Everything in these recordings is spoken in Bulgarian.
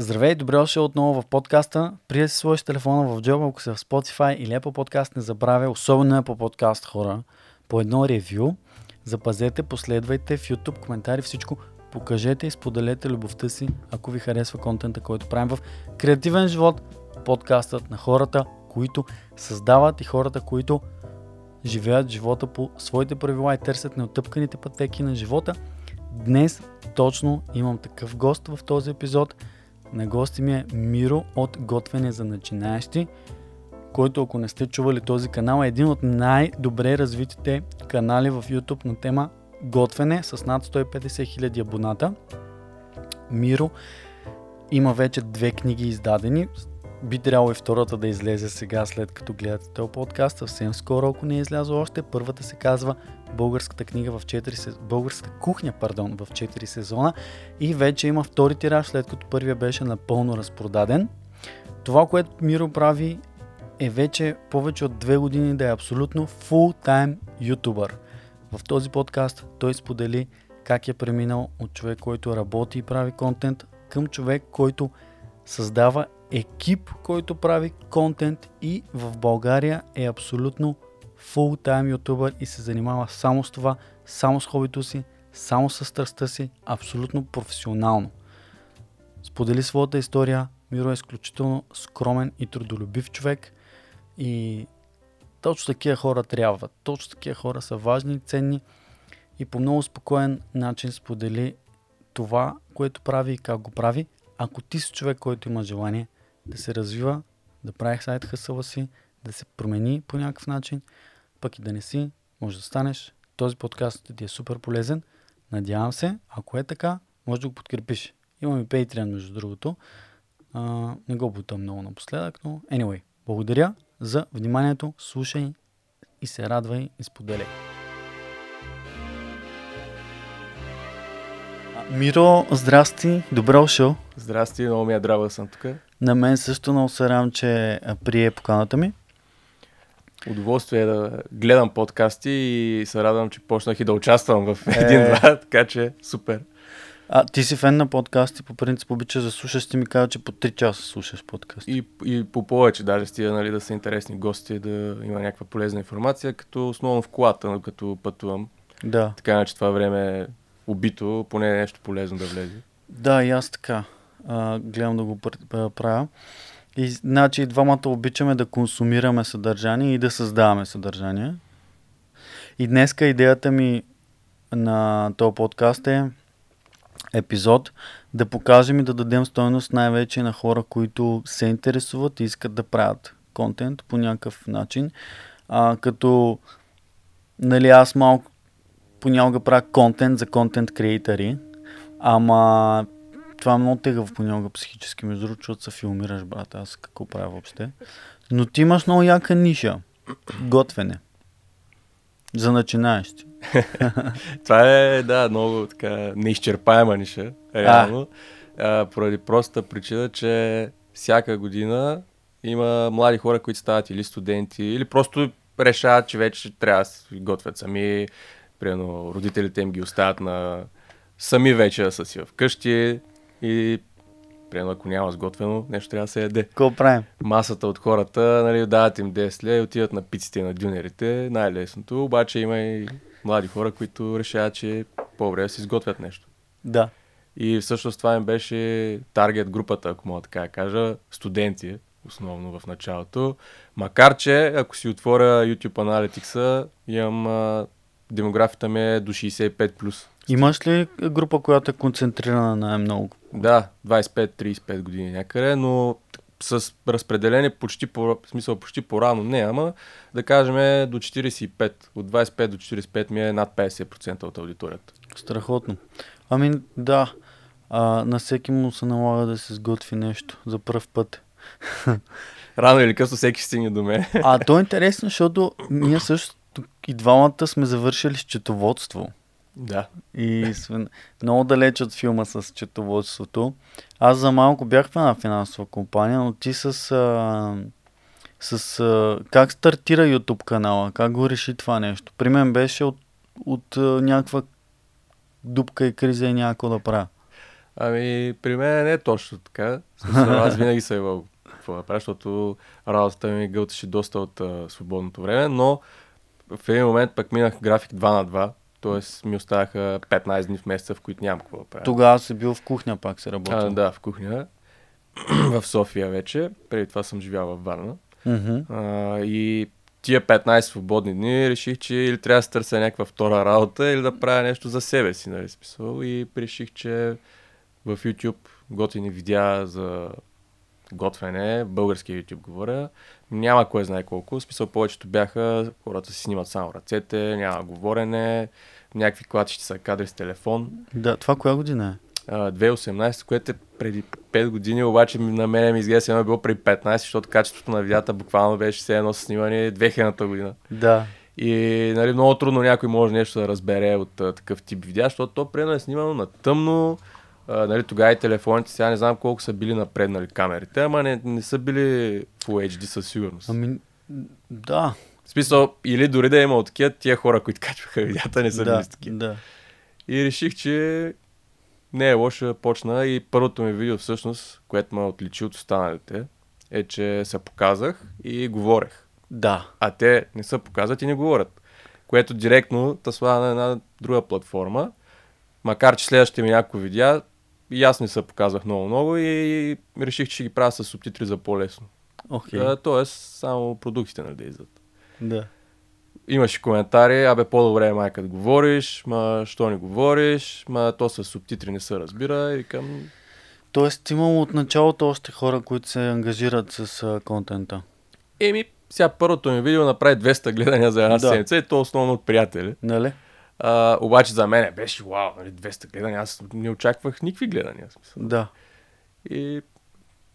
Здравей, добре дошъл отново в подкаста. Да си сложиш телефона в джоба, ако се в Spotify или Apple Podcast, не забравя, особено е по подкаст хора, по едно ревю. Запазете, последвайте в YouTube, коментари, всичко. Покажете и споделете любовта си, ако ви харесва контента, който правим в Креативен живот, подкастът на хората, които създават и хората, които живеят живота по своите правила и търсят неотъпканите пътеки на живота. Днес точно имам такъв гост в този епизод – на гости ми е Миро от Готвене за начинаещи, който ако не сте чували този канал е един от най-добре развитите канали в YouTube на тема готвене с над 150 000 абоната. Миро има вече две книги издадени. Би трябвало и втората да излезе сега, след като гледате този подкаст. Съвсем скоро, ако не е излязло още. Първата се казва Българската книга в 4 Българската кухня, пардон, в 4 сезона. И вече има втори тираж, след като първия беше напълно разпродаден. Това, което Миро прави е вече повече от две години да е абсолютно full-time ютубър. В този подкаст той сподели как е преминал от човек, който работи и прави контент, към човек, който създава екип, който прави контент и в България е абсолютно full-time ютубър и се занимава само с това, само с хобито си, само с страстта си, абсолютно професионално. Сподели своята история, Миро е изключително скромен и трудолюбив човек и точно такива хора трябват. Точно такива хора са важни и ценни и по много спокоен начин сподели това, което прави и как го прави. Ако ти си човек, който има желание да се развива, да прави сайт хъсъла си, да се промени по някакъв начин, пък и да не си, може да станеш. Този подкаст ти е супер полезен. Надявам се, ако е така, може да го подкрепиш. Имаме Patreon, между другото. А, не го бутам много напоследък, но anyway, благодаря за вниманието, слушай и се радвай и споделяй. Миро, здрасти, добре дошъл. Здрасти, много ми е драго да съм тук. На мен също много се радвам, че прие поканата ми. Удоволствие е да гледам подкасти и се радвам, че почнах и да участвам в един-два, е... така че супер. А ти си фен на подкасти, по принцип обичаш да слушаш, ти ми казва, че по 3 часа слушаш подкасти. И, и по повече, даже стига нали, да са интересни гости, да има някаква полезна информация, като основно в колата, като пътувам. Да. Така че това време е убито, поне нещо полезно да влезе. Да, и аз така а, гледам да го правя. И, значи, двамата обичаме да консумираме съдържание и да създаваме съдържание. И днеска идеята ми на този подкаст е епизод да покажем и да дадем стойност най-вече на хора, които се интересуват и искат да правят контент по някакъв начин. А, като нали, аз малко понякога правя контент за контент креатори, ама това много тегаво понякога психически, между другото, защото се филмираш, брат, аз какво правя въобще. Но ти имаш много яка ниша. Готвене. За начинаещи. това е, да, много така неизчерпаема ниша, реално. А. А, поради проста причина, че всяка година има млади хора, които стават или студенти, или просто решават, че вече трябва да се готвят сами. Примерно родителите им ги оставят на сами вече да са си вкъщи и Примерно, ако няма сготвено, нещо трябва да се яде. Какво правим? Масата от хората, нали, дават им 10 лева и отиват на пиците на дюнерите, най-лесното. Обаче има и млади хора, които решават, че е по-добре да си изготвят нещо. Да. И всъщност това им беше таргет групата, ако мога така да кажа, студенти, основно в началото. Макар, че ако си отворя YouTube Analytics, имам а, демографията ми е до 65+. Плюс. Имаш ли група, която е концентрирана най-много? Да, 25-35 години някъде, но с разпределение почти по, в смисъл почти по-рано не, ама да кажем до 45. От 25 до 45 ми е над 50% от аудиторията. Страхотно. Ами да, а, на всеки му се налага да се сготви нещо за първ път. Рано или късно всеки стигне до мен. а то е интересно, защото ние също и двамата сме завършили счетоводство. Да. И сме много далеч от филма с четоводството. Аз за малко бях в една финансова компания, но ти с... А, с а, как стартира YouTube канала? Как го реши това нещо? При мен беше от, от а, някаква дупка и криза и някакво да правя. Ами, при мен не е точно така. Смисъл, аз винаги съм имал какво да правя, защото работата ми гълташе доста от а, свободното време, но в един момент пък минах график 2 на 2, т.е. ми оставаха 15 дни в месеца, в които нямам какво да правя. Тогава си бил в кухня, пак се работил. А, да, в кухня. в София вече. Преди това съм живял във Варна. Мгм. А, и тия 15 свободни дни реших, че или трябва да се търся някаква втора работа, или да правя нещо за себе си, нали смисъл. И реших, че в YouTube готини видеа за готвене, български YouTube говоря, няма кой знае колко. В смисъл повечето бяха, хората си снимат само ръцете, няма говорене, някакви клатищи са кадри с телефон. Да, това коя година е? А, 2018, което е преди 5 години, обаче на мен ми изглежда едно е било преди 15, защото качеството на видеята буквално беше все едно снимане 2000-та година. Да. И нали, много трудно някой може нещо да разбере от а, такъв тип видеа, защото то предно е снимано на тъмно. А, нали, тогава и телефоните, сега не знам колко са били напреднали камерите, ама не, не са били Full HD със сигурност. Ами, да. В смисъл, или дори да е имало такива, тия хора, които качваха видеята, не са да, били такива. да. И реших, че не е лошо да почна и първото ми видео всъщност, което ме отличи от останалите, е, че се показах и говорех. Да. А те не се показват и не говорят. Което директно те слага на една друга платформа. Макар, че следващите ми някои видеа и аз не се показвах много-много и реших, че ще ги правя с субтитри за по-лесно. Okay. Тоест, само продуктите нали, да излизат. Да. Имаше коментари, абе по-добре е май като говориш, ма що не говориш, ма то с субтитри не се разбира и викам, Тоест имало от началото още хора, които се ангажират с а, контента. еми, сега първото ми видео направи 200 гледания за една Да. седмица и то основно от приятели. Нали? А, обаче за мен беше вау, нали, 200 гледания, аз не очаквах никакви гледания. Смисъл. Да. И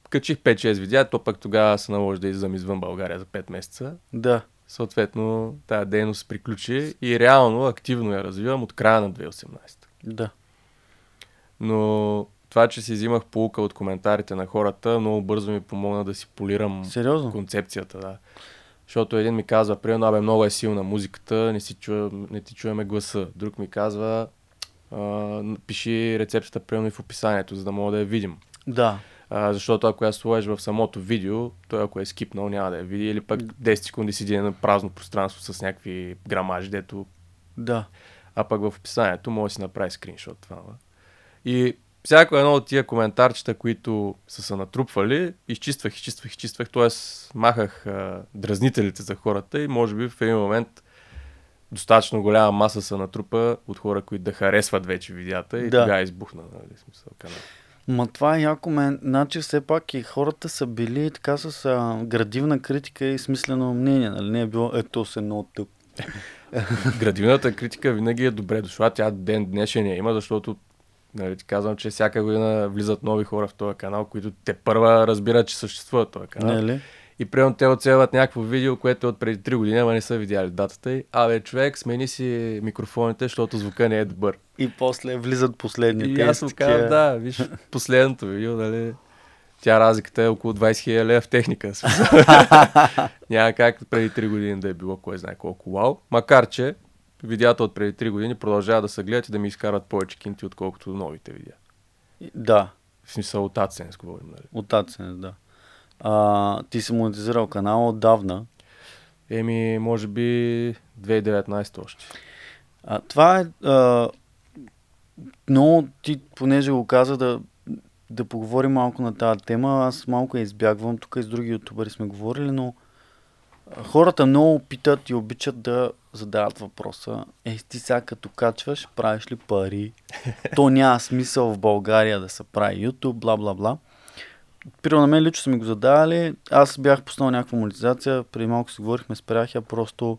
качих 5-6 видеа, то пък тогава се наложи да излизам извън България за 5 месеца. Да. Съответно, тази дейност приключи и реално активно я развивам от края на 2018. Да. Но това, че си взимах полука от коментарите на хората, много бързо ми помогна да си полирам Сериозно? концепцията, да. Защото един ми казва, примерно, абе, много е силна музиката, не, си чуя, не ти чуваме гласа. Друг ми казва, пиши рецептата, примерно, и в описанието, за да мога да я видим. Да. А, защото ако я сложиш в самото видео, той ако е скипнал, няма да я види. Или пък 10 секунди седи на празно пространство с някакви грамажи, дето Да. а пък в описанието може да си направи скриншот това. И всяко едно от тия коментарчета, които са се натрупвали, изчиствах, изчиствах, изчиствах, т.е. махах а, дразнителите за хората и може би в един момент достатъчно голяма маса се натрупа от хора, които да харесват вече видеята и Да. тогава избухна, нали, смисъл, канал. Ма това е яко мен. Значи все пак и хората са били така с а, градивна критика и смислено мнение. Нали? Не е било, ето се много тъп. Градивната критика винаги е добре дошла. Тя ден днешен я има, защото нали, ти казвам, че всяка година влизат нови хора в този канал, които те първа разбират, че съществува този канал. Не ли? И примерно те оцелват някакво видео, което е от преди 3 години, ама не са видяли датата й. Абе, човек, смени си микрофоните, защото звука не е добър. И после влизат последните. И аз му казвам, да, виж, последното видео, нали, тя разликата е около 20 000 лева в техника. Няма как преди 3 години да е било кой знае колко вау. Макар, че видеята от преди 3 години продължават да се гледат и да ми изкарат повече кинти, отколкото новите видеа. Да, В смисъл от AdSense говорим, нали. от AdSense, да. А, ти си монетизирал канала отдавна. Еми, може би 2019 още. А, това е а, много, ти понеже го каза да, да поговорим малко на тази тема, аз малко я избягвам, тук и с други ютубъри сме говорили, но хората много питат и обичат да задават въпроса, е, ти сега като качваш, правиш ли пари? То няма смисъл в България да се прави YouTube, бла бла бла. Пирал на мен лично са ми го задавали, аз бях пуснал някаква монетизация, преди малко си говорихме, спрях я, просто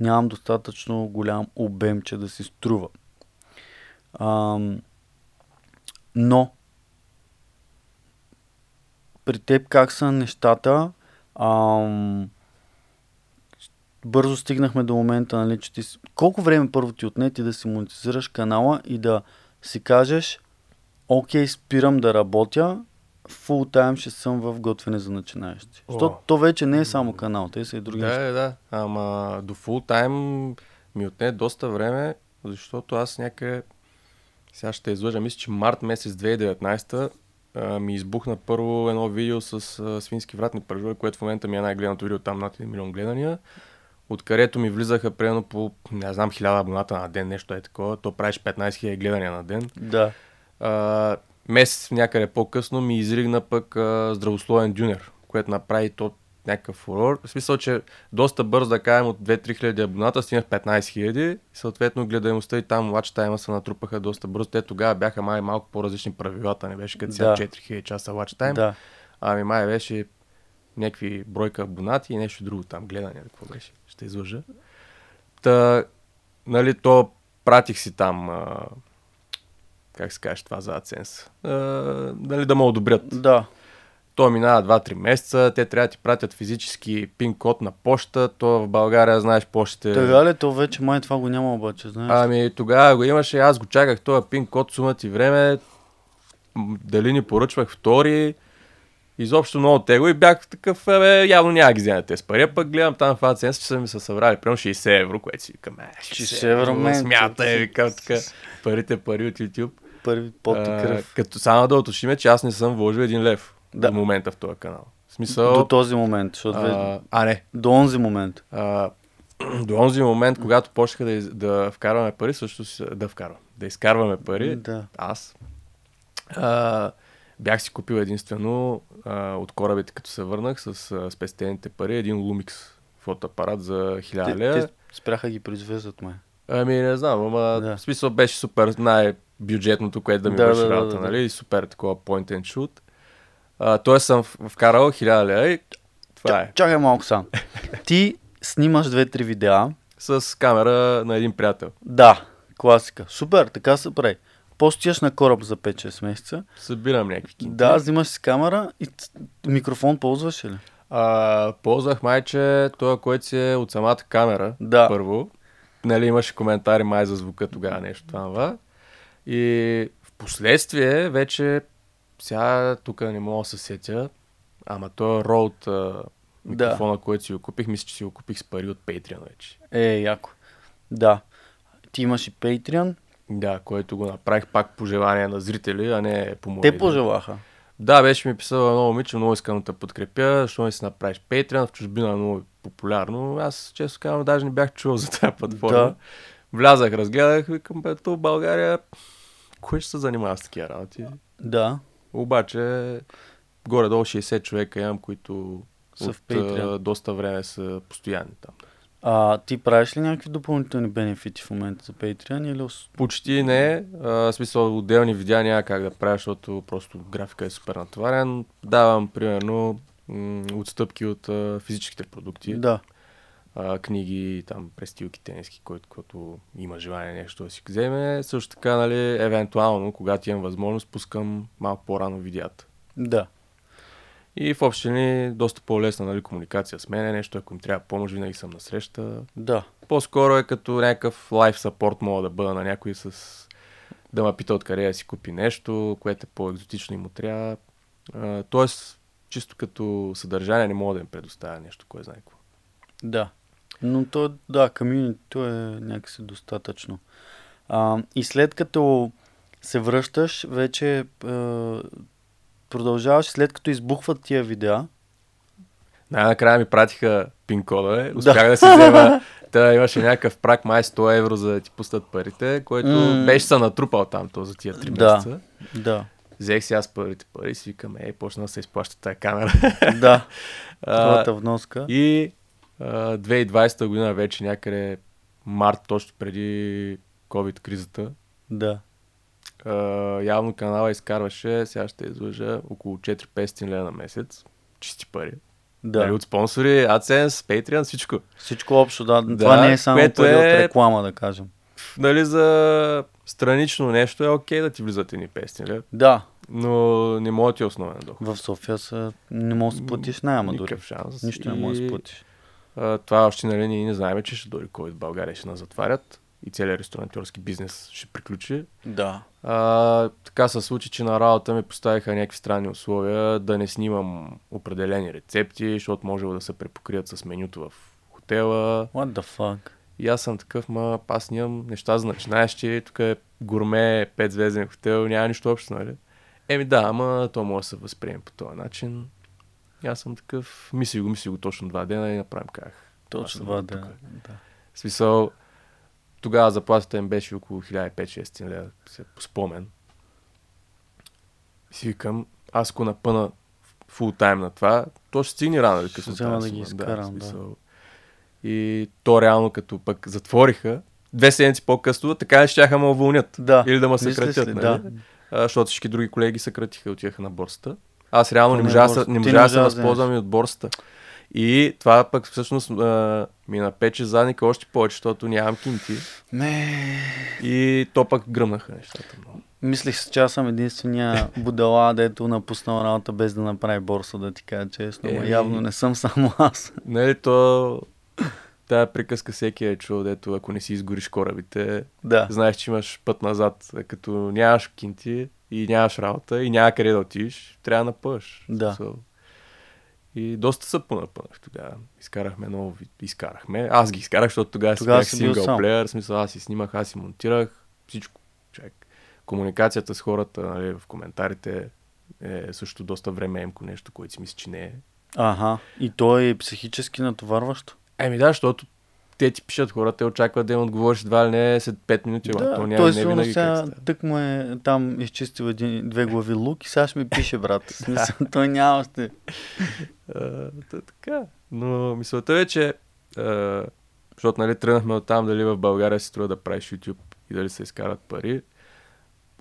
нямам достатъчно голям обем, че да си струва. Ам, но, при теб как са нещата? Ам, бързо стигнахме до момента, нали, че ти... Колко време първо ти отне ти да си монетизираш канала и да си кажеш окей, спирам да работя, фул тайм ще съм в готвене за начинаещи. Защото то вече не е само канал, те са и други неща. Да, да, да. Ама до фул тайм ми отне доста време, защото аз някъде сега ще излъжа, мисля, че март месец 2019 а, ми избухна първо едно видео с а, свински вратни пържове, което в момента ми е най-гледаното видео, там над 1 милион гледания, откъдето ми влизаха примерно по, не знам, 1000 абоната на ден, нещо е такова, то правиш 15 000 гледания на ден. Да. А, месец някъде по-късно ми изригна пък а, здравословен дюнер, което направи то някакъв фурор. В смисъл, че доста бързо да кажем от 2-3 хиляди абоната стигнах 15 хиляди съответно гледаемостта и там watch тайма се натрупаха доста бързо. Те тогава бяха май малко по-различни правилата, не беше като сега Да. 4 хиляди часа watch time, Да. ами май беше някакви бройка абонати и нещо друго там, гледане, какво беше, ще излъжа. Та, нали, то пратих си там, а, как се каже това за AdSense, а, нали, да ме одобрят. Да. То минава 2-3 месеца, те трябва да ти пратят физически пин код на почта, то в България знаеш почтите. Така ли, то вече май това го няма обаче, знаеш? Ами тогава го имаше, аз го чаках този пин код, сума ти време, дали ни поръчвах втори, изобщо много tego и бях такъв, бе, явно няма ги вземат тези пари, пък гледам там в AdSense, че са ми се събрали примерно 60 евро, което си викам, е, 60 евро, мен, смятай, ти- викам така, парите пари от YouTube. Първи пот и кръв. като само да уточним, че аз не съм вложил един лев Да. до момента в този канал. В смисъл... До този момент, защото а, а, не. до онзи момент. А, до онзи момент, когато почнаха да, да вкарваме пари, също да вкарвам, да изкарваме пари, Да. аз а, бях си купил единствено а, от корабите, като се върнах с а, спестените пари, един Lumix фотоапарат за 1000 Те, лева. спряха ги произвеждат, май. Ами не знам, ама Да. в смисъл беше супер най-бюджетното, което да ми Да, върши да, работа, да, да. нали? И супер такова point and shoot. А, тоест съм вкарал 1000 лева и това е. Чакай малко сам. Ти снимаш две-три видеа. С камера на един приятел. Да, класика. Супер, така се прави. Постияш на кораб за 5-6 месеца. Събирам някакви кинти. Да, взимаш си камера и микрофон ползваш ли? А, ползвах майче това, което си е от самата камера. Да. Първо. Нали, имаше коментари май за звука тогава нещо това. И в последствие вече сега тук не мога да се сетя, ама той е а, микрофона, който си го купих, мисля, че си го купих с пари от Patreon вече. Е, яко. Да. Ти имаш и Patreon. Да, който го направих пак по желание на зрители, а не по мое. Те пожелаха. Да, беше ми писал едно момиче, много искам да те подкрепя, защо не си направиш Patreon, в чужбина е много популярно. Аз, често казвам, даже не бях чувал за тази платформа. Да. Влязах, разгледах, викам, бе, то България, кой ще се занимава с такива работи? Да. Обаче, горе-долу 60 човека имам, които Са от в Patreon. доста време са постоянни там. А ти правиш ли някакви допълнителни бенефити в момента за Patreon или... Почти не. А, в смисъл, отделни видеа няма как да правя, защото просто графика е супер натоварен. Давам, примерно, м- отстъпки от а, физическите продукти. Да. а, книги, там, престилки, тениски, който, който има желание нещо да си вземе. Също така, нали, евентуално, когато имам възможност, пускам малко по-рано видеята. Да. И в общи линии доста по-лесна нали, комуникация с мен, нещо, ако им трябва помощ, винаги съм на среща. Да. По-скоро е като някакъв лайф сапорт мога да бъда на някой с да ме пита откъде да си купи нещо, което е по-екзотично и му трябва. А, тоест, чисто като съдържание не мога да им предоставя нещо, кой знае какво. Да. Но то, да, комьюнитито е някакси достатъчно. А, и след като се връщаш, вече е, продължаваш, след като избухват тия видеа. Най-накрая ми пратиха пин кода, успях да, да си взема. Та имаше някакъв прак, май 100 евро за да ти пустат парите, който mm. беше се натрупал там то за тия 3 Да. месеца. Да. Взех си аз първите пари и си викам, ей, почна да се изплаща тази камера. да. Твоята вноска. и а, 2020 година вече някъде март, точно преди COVID кризата, Да. А, явно канала изкарваше, сега ще излъжа, около 4-500 лева на месец. Чисти пари. Да. Нали, от спонсори, AdSense, Patreon, всичко. Всичко общо, да. Да, Това не е само което пари е- от реклама, да кажем. Нали, за странично нещо е окей да ти влизат едни 500 лева, Да. но не може да ти е основен доход. В София са... не можеш да си платиш найема дори. Шанс. Нищо не можеш да И, си платиш. а, това още нали, ние не знаем, че ще дойде COVID в България, ще нас затварят и целият ресторантьорски бизнес ще приключи. Да. А, така се случи, че на работа ми поставиха някакви странни условия да не снимам определени рецепти, защото може да се препокрият с менюто в хотела. What the fuck? И аз съм такъв, ма аз нямам неща за начинаещи, тук е гурме, 5 звезден хотел, няма нищо общо, нали? Еми да, ама то може да се възприеме по този начин. И аз съм такъв, мисли го, мисли го точно два дена и направим как. Точно два дена. Да. В смисъл, тогава заплатата им беше около 1500 лева, се спомен. И си викам, аз ако напъна фул тайм на това, то ще стигне рано или късно. Ще да ги изкарам, да, да. И то реално като пък затвориха, две седмици по-късно, така ще щяха ме уволнят. Да. Или да ме съкратят. Ли, нали? да. А, защото всички други колеги съкратиха и отиваха на борста. Аз реално не можа, не можа да се възползвам и от борста. И това пък всъщност а, ми напече задника още повече, защото нямам кинти. Не. И то пък гръмнаха нещата много. Мислих че аз съм единствения будала, дето напуснал работа без да направи борса, да ти кажа честно. Е, явно не съм само аз. Нали, то тая приказка всеки е чул, дето ако не си изгориш корабите, да. знаеш, че имаш път назад. Като нямаш кинти и нямаш работа и няма къде да отидеш, трябва да напъш. Да. So, и доста се понапънах тогава. Изкарахме много, изкарахме. Аз ги изкарах, защото тогава, тогава си бях сингъл плеер, смисъл аз си снимах, аз си монтирах, всичко. Човек. Комуникацията с хората нали, в коментарите е също доста времеемко нещо, което си мисля, че не е. Ага. И то е психически натоварващо. Еми да, защото те ти пишат хората, те очакват да им отговориш едва ли не след 5 минути. Да, то няма, той не винаги сега тък му е там изчистил един, две глави лук и сега ще ми пише, брат. Смисъл, той няма още. така. Но мисълта е, че а, защото нали, тръгнахме от там дали в България си струва да правиш YouTube и дали се изкарват пари.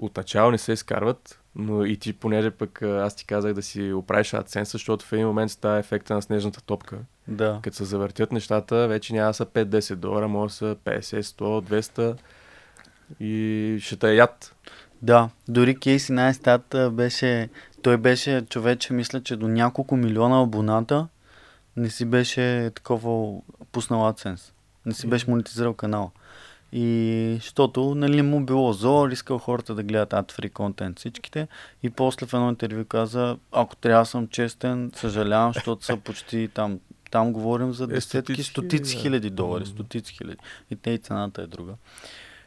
Отначало не се изкарват, но и ти, понеже пък аз ти казах да си оправиш AdSense, защото в един момент става ефекта на снежната топка. Да. Като се завъртят нещата, вече няма са 5-10 долара, може да са 50, 100, 200 и ще те яд. Да, дори Кейси най-стат беше, той беше човече, мисля, че до няколко милиона абоната не си беше такова пуснал AdSense. Не си беше монетизирал канала. И защото нали, му било зло, искал хората да гледат ad-free контент всичките. И после в едно интервю каза, ако трябва съм честен, съжалявам, защото са почти там. Там говорим за е, десетки, стотици хиляди долари, стотици хиляди. И те и цената е друга.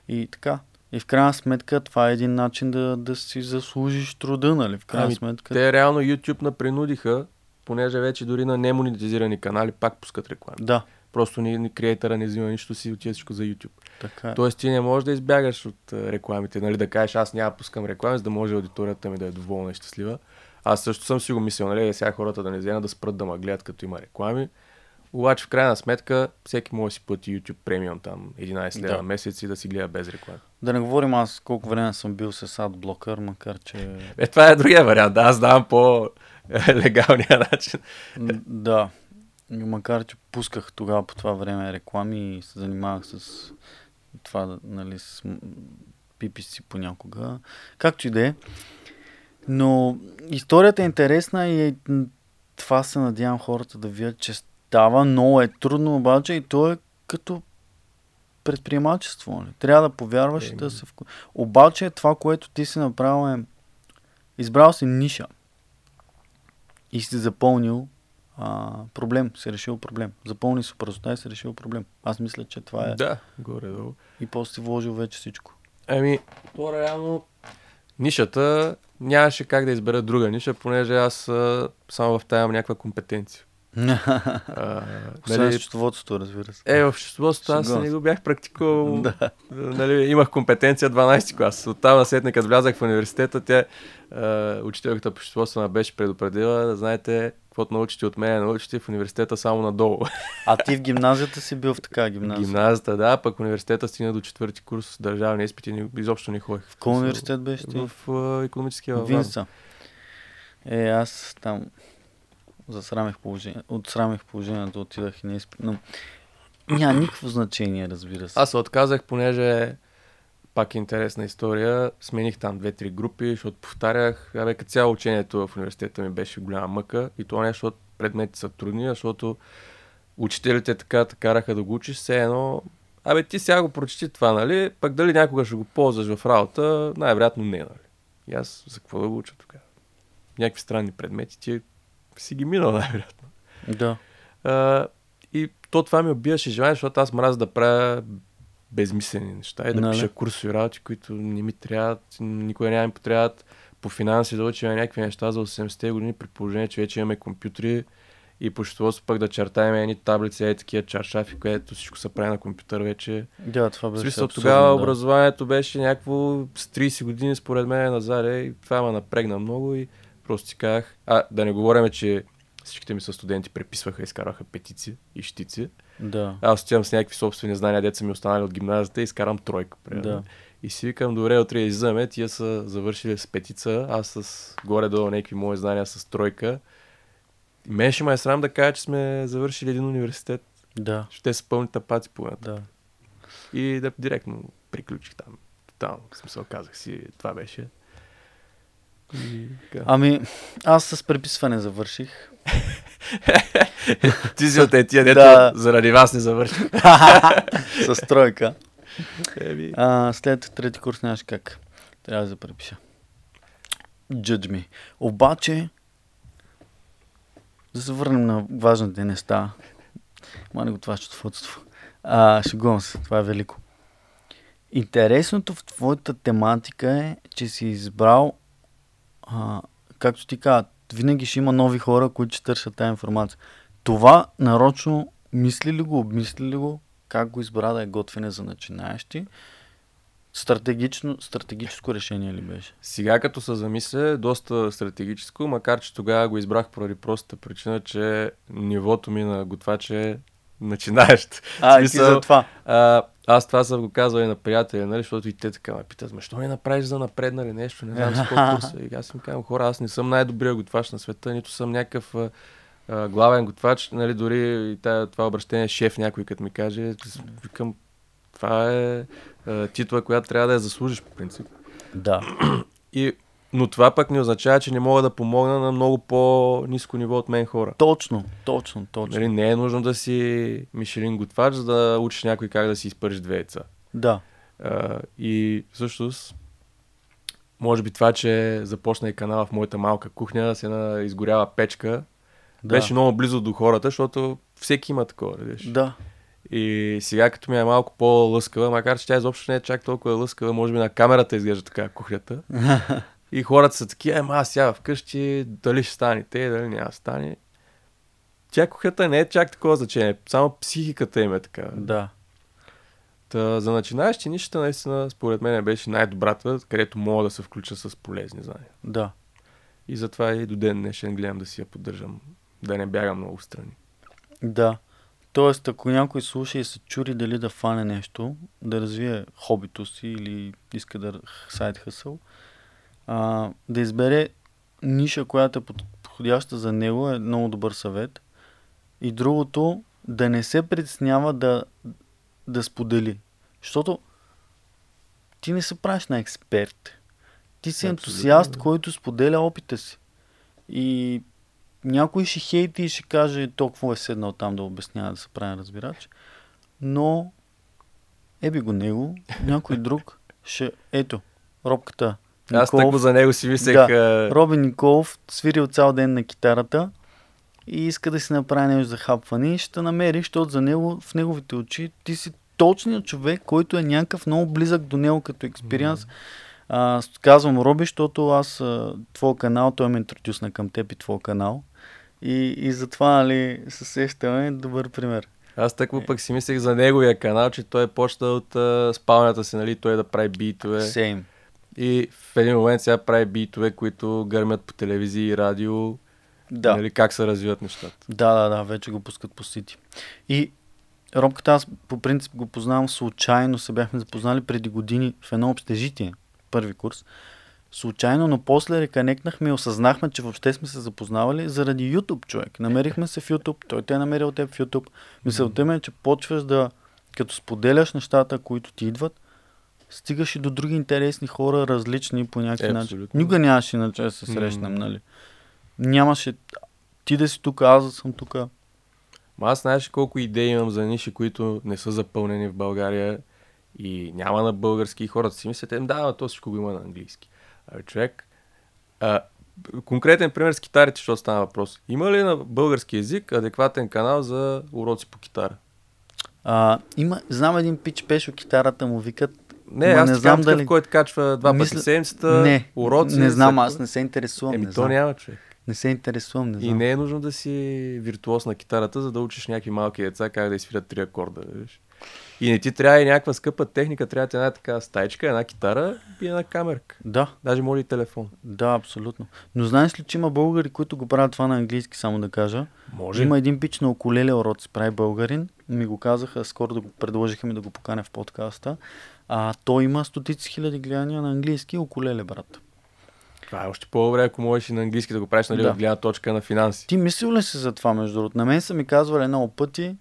И така, и в крайна сметка това е един начин да, да си заслужиш труда, нали? В крайна ами, сметка. Те реално YouTube напринудиха, понеже вече дори на немонетизирани канали пак пускат реклами. Да. Просто ни, ни креатора не взима нищо си отива всичко за YouTube. Така е. Тоест ти не можеш да избягаш от рекламите, нали, да кажеш аз няма пускам реклами, за да може аудиторията ми да е доволна и щастлива. Аз също съм си го мислил, нали, сега хората да не вземат да спрат да ме гледат като има реклами. Обаче в крайна сметка всеки може да си плати YouTube премиум там 11 лева да. месец и да си гледа без реклами. Да не говорим аз колко време съм бил с адблокър, макар че... Е, това е другия вариант. Да, аз давам по легалния начин. Да. Макар, че пусках тогава по това време реклами и се занимавах с това, нали, с PPC понякога. Както и да е. Но историята е интересна и това се надявам хората да видят, че става. Много е трудно обаче и то е като предприемачество. Нали? Трябва да повярваш и да се вку... Обаче това, което ти си направил е избрал си ниша и си запълнил а, проблем, си решил проблем. Запълни си празнота и си решил проблем. Аз мисля, че това е. Да, горе-долу. И после си вложил вече всичко. Ами, то реално нишата нямаше как да избера друга ниша, понеже аз а, само в тая някаква компетенция. а, нали, счетоводството, разбира се. Е, в счетоводството аз не го бях практикувал. да. нали, имах компетенция 12 клас. Оттам след като влязах в университета, тя, учителката по счетоводство беше предупредила, знаете, каквото научите от мен, научите в университета само надолу. А ти в гимназията си бил в така гимназия? Гимназията, да, пък университета стигна до четвърти курс, държавни изпити, изобщо не ходих. В кой университет беше ти? В uh, економическия Винса. Е, аз там засрамих положение, отсрамих положението, отидах и не изпит, но няма никакво значение, разбира се. Аз се отказах, понеже пак интересна история. Смених там две-три групи, защото повтарях. Абе, като цяло учението в университета ми беше голяма мъка и това нещо, защото предмети са трудни, защото учителите така те караха да го учиш, все едно Абе, ти сега го прочети това, нали? Пък дали някога ще го ползваш в работа, най-вероятно не, нали? И аз за какво да го уча тогава? Някакви странни предмети, ти си ги минал, най-вероятно. Да. А, и то това ми убиваше желание, защото аз мразя да правя безмислени неща и да Нали? пиша курсови работи, които не ми трябват, никога няма ми потребват по финанси да учим някакви неща за 80-те години, при положение, че вече имаме компютри и по счетоводство пък да чертаем едни таблици, е такива чаршафи, където всичко се прави на компютър вече. Да, това В беше смисъл, абсурдно, тогава да. образованието беше някакво с 30 години според мен назад е, и това ме напрегна много и просто си казах, а да не говорим, че всичките ми са студенти преписваха и изкараха петици и щици. Да. Аз отивам с някакви собствени знания, деца ми останали от гимназията и изкарам тройка. Примерно. Да. И си викам, добре, утре излизаме, тия са завършили с петица, аз с горе-долу някакви мои знания с тройка. И мен ще ме е срам да кажа, че сме завършили един университет. Да. Ще са пълни тапаци по. Да. И да директно приключих там. Тотално, смисъл казах си, това беше. И. Ами, аз с преписване завърших. Ти си от тези, тия, дето Да. заради вас не завърших. с тройка. А, след трети курс нямаш как. Трябва да се препиша. Judge me. Обаче, да се върнем на важните неща. Мани го това счетоводство. А, шегувам се, това е велико. Интересното в твоята тематика е, че си избрал, а, както ти казва, винаги ще има нови хора, които ще търсят тази информация. Това нарочно мисли ли го, обмисли ли го, как го избра да е готвене за начинаещи? Стратегично, стратегическо решение ли беше? Сега като се замисля, е доста стратегическо, макар че тогава го избрах поради простата причина, че нивото ми на готвач е начинаещ. А, и за това. А, аз това съм го казвал и на приятели, нали, защото и те така ме питат, ма що не направиш за напреднали нещо, не знам с какво курса. И аз им казвам, хора, аз не съм най-добрият готвач на света, нито съм някакъв а, главен готвач, нали, дори и тая, това обращение шеф някой като ми каже, викам, това е а, титла, която трябва да я заслужиш по принцип. Да. И, но това пък не означава, че не мога да помогна на много по-низко ниво от мен хора. Точно, точно, точно. Нали, не е нужно да си Мишелин готвач, за да учиш някой как да си изпържи две яйца. Да. А, и всъщност, може би това, че започна и канала в моята малка кухня, с една изгоряла печка, Да. беше много близо до хората, защото всеки има такова, видиш. Да. И сега като ми е малко по-лъскава, макар че тя изобщо не е чак толкова лъскава, може би на камерата изглежда така кухнята. и хората са такива, ема аз сега вкъщи, дали ще стане те, дали няма стане. Тя кухнята не е чак такова значение, само психиката им е така. Да. Та, за начинаещи нищата наистина според мен беше най-добрата, където мога да се включа с полезни знания. Да. И затова и до ден днешен гледам да си я поддържам, да не бягам много страни. Да. Тоест, ако някой слуша и се чури дали да фане нещо, да развие хобито си или иска да сайт хъсъл, а, да избере ниша, която е подходяща за него, е много добър съвет. И другото, да не се притеснява да, да сподели. Защото ти не се правиш на експерт. Ти си Абсолютно, ентусиаст, да. който споделя опита си. И някой ще хейти и ще каже толкова е седнал там да обяснява да се прави разбирач. Но еби го него, някой друг ще... Ето, робката. Аз Николов. за него си мислех... Да. Робин Николов свирил цял ден на китарата и иска да си направи нещо за хапване и ще намери, защото за него, в неговите очи, ти си точният човек, който е някакъв много близък до него като експириенс. А, с- казвам Роби, защото аз твой канал, той ме интродюсна към теб и твой канал. И, и затова, нали, се сещаме, добър пример. Аз тъкмо пък си мислех за неговия канал, че той е почта от а, спалнята си, нали, той да прави битове. Сейм. И в един момент сега прави битове, които гърмят по телевизия и радио, Да. нали, как се развиват нещата. Да, да, да, вече го пускат по сити. И Робката аз по принцип го познавам случайно, се бяхме запознали преди години в едно общежитие, първи курс. Случайно, но после реконектнахме и осъзнахме, че въобще сме се запознавали заради YouTube, човек. Намерихме се в YouTube, той те е намерил теб в YouTube. Мисълта ми е, че почваш да, като споделяш нещата, които ти идват, стигаш и до други интересни хора, различни по някакъв Е, начин. Никога нямаше иначе да се срещнем, М. нали? Нямаше ти да си тук, аз да съм тук. Ма аз знаеш колко идеи имам за ниши, които не са запълнени в България и няма на български хората си мислят, «Ем, да, но то всичко го има на английски. А, човек, а, конкретен пример с китарите, защото стана въпрос. Има ли на български язик адекватен канал за уроци по китара? А, има, знам един пич пешо китарата му викат. Не, Ма аз не знам дали- който качва два Мисля- пъти седмицата, не, уроци. не знам, аз не се интересувам. Еми, не, то знам. няма човек. не се интересувам, не И знам. не е нужно да си виртуоз на китарата, за да учиш някакви малки деца как да изфират три акорда. Виж. И не ти трябва и някаква скъпа техника, трябва ти една така стайчка, една китара и една камерка. Да, Даже моли и телефон. да, абсолютно. Но знаеш ли, че има българи, които го правят това на английски, само да кажа? Може. Има един пич на околеле уроци, прави българин. Ми го казаха, скоро да го предложиха ми да го поканя в подкаста. А той има стотици хиляди гледания на английски околеле, брат. Това е още по-добре, ако можеш и на английски да го правиш, нали, Да. от гледна точка на финанси. Ти мислил ли си за това, между другото? На мен са ми казвали много пъти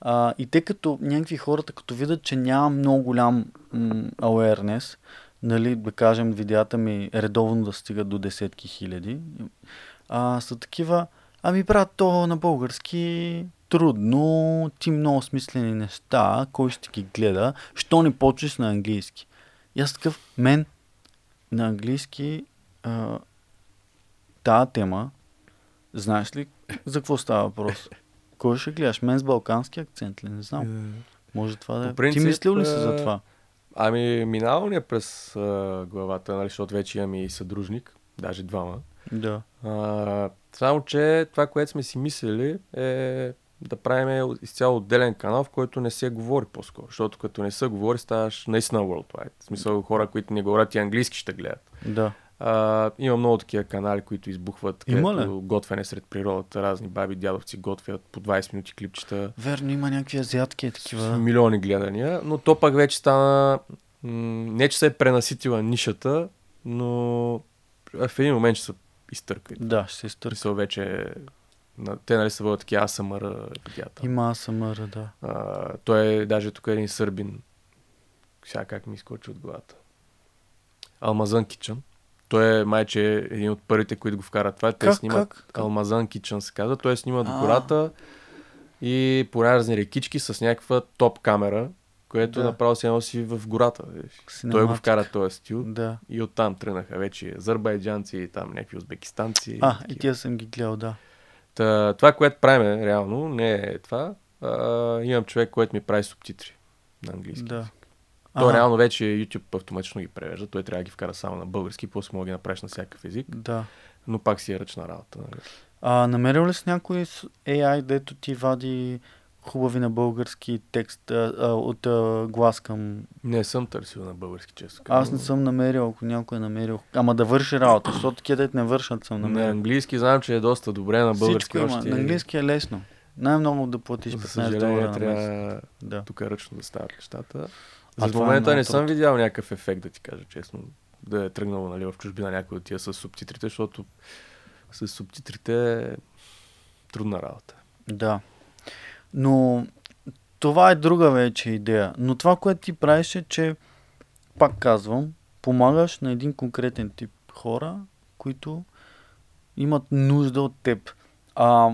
а, и те като някакви хората, като видят, че няма много голям м- awareness, нали, да кажем, видеята ми редовно да стигат до десетки хиляди, а, са такива, ами брат, то на български трудно, ти много смислени неща, кой ще ги гледа, що не почнеш на английски? И аз такъв, мен на английски а, тази тема, знаеш ли за какво става въпрос? Кой ще гледаш? Мен с балкански акцент ли? Не знам. Може това да е. Принцип, Ти мислил ли си за а, това? Ами, минало ни е през а, главата, нали, защото вече имам и съдружник, даже двама. Да. А, само, че това, което сме си мислили е да правим изцяло отделен канал, в който не се говори по-скоро. Защото като не се говори, ставаш наистина worldwide. В смисъл хора, които не говорят и английски ще гледат. Да. А, има много такива канали, които избухват, Има където готвене сред природата, разни баби, дядовци готвят по 20 минути клипчета, Верно, има някакви азиатки и такива. милиони гледания, но то пък вече стана, м- не че се е пренаситила нишата, но в един момент ще се изтърка. Да, ще се изтърка. Мисъл вече, те нали са водят такива ASMR видеята. Има АСМР, да. А, той е даже тук е един сърбин. Сега как ми изкочи от главата. Алмазан Кичън. Той е майче един от първите, които го вкарат това. Те Как, снимат как? как? Алмазан Кичън се казва. Той снима до гората и по разни рекички с някаква топ камера, което Да. направо се носи в гората. Той го вкара този стил Да. и оттам тръгнаха вече азербайджанци, там някакви узбекистанци. А, и такива. тия съм ги гледал, да. Та, това, което правим реално, не е това. А, имам човек, който ми прави субтитри на английски. Да. То реално вече YouTube автоматично ги превежда. Той трябва да ги вкара само на български, после мога да ги направиш на всякакъв език, Да. но пак си е ръчна работа. Нали? А, намерил ли си някой AI, дето ти вади хубави на български текст а, а, от а, глас към... Не съм търсил на български, често. Аз не съм намерил, ако някой е намерил. Ама да върши работа, защото такива дете не вършат съм На намерил. английски знам, че е доста добре, на български Всичко има. още... На английски е лесно. Най-много да платиш За 15 съжаление, долара на трябва Да. тук ръчно да стават нещата. За това е момента не съм видял някакъв ефект, да ти кажа честно. Да е тръгнал нали, в чужбина някой от тия с субтитрите, защото с субтитрите е трудна работа. Да. Но това е друга вече идея. Но това, което ти правиш е, че, пак казвам, помагаш на един конкретен тип хора, които имат нужда от теб. А,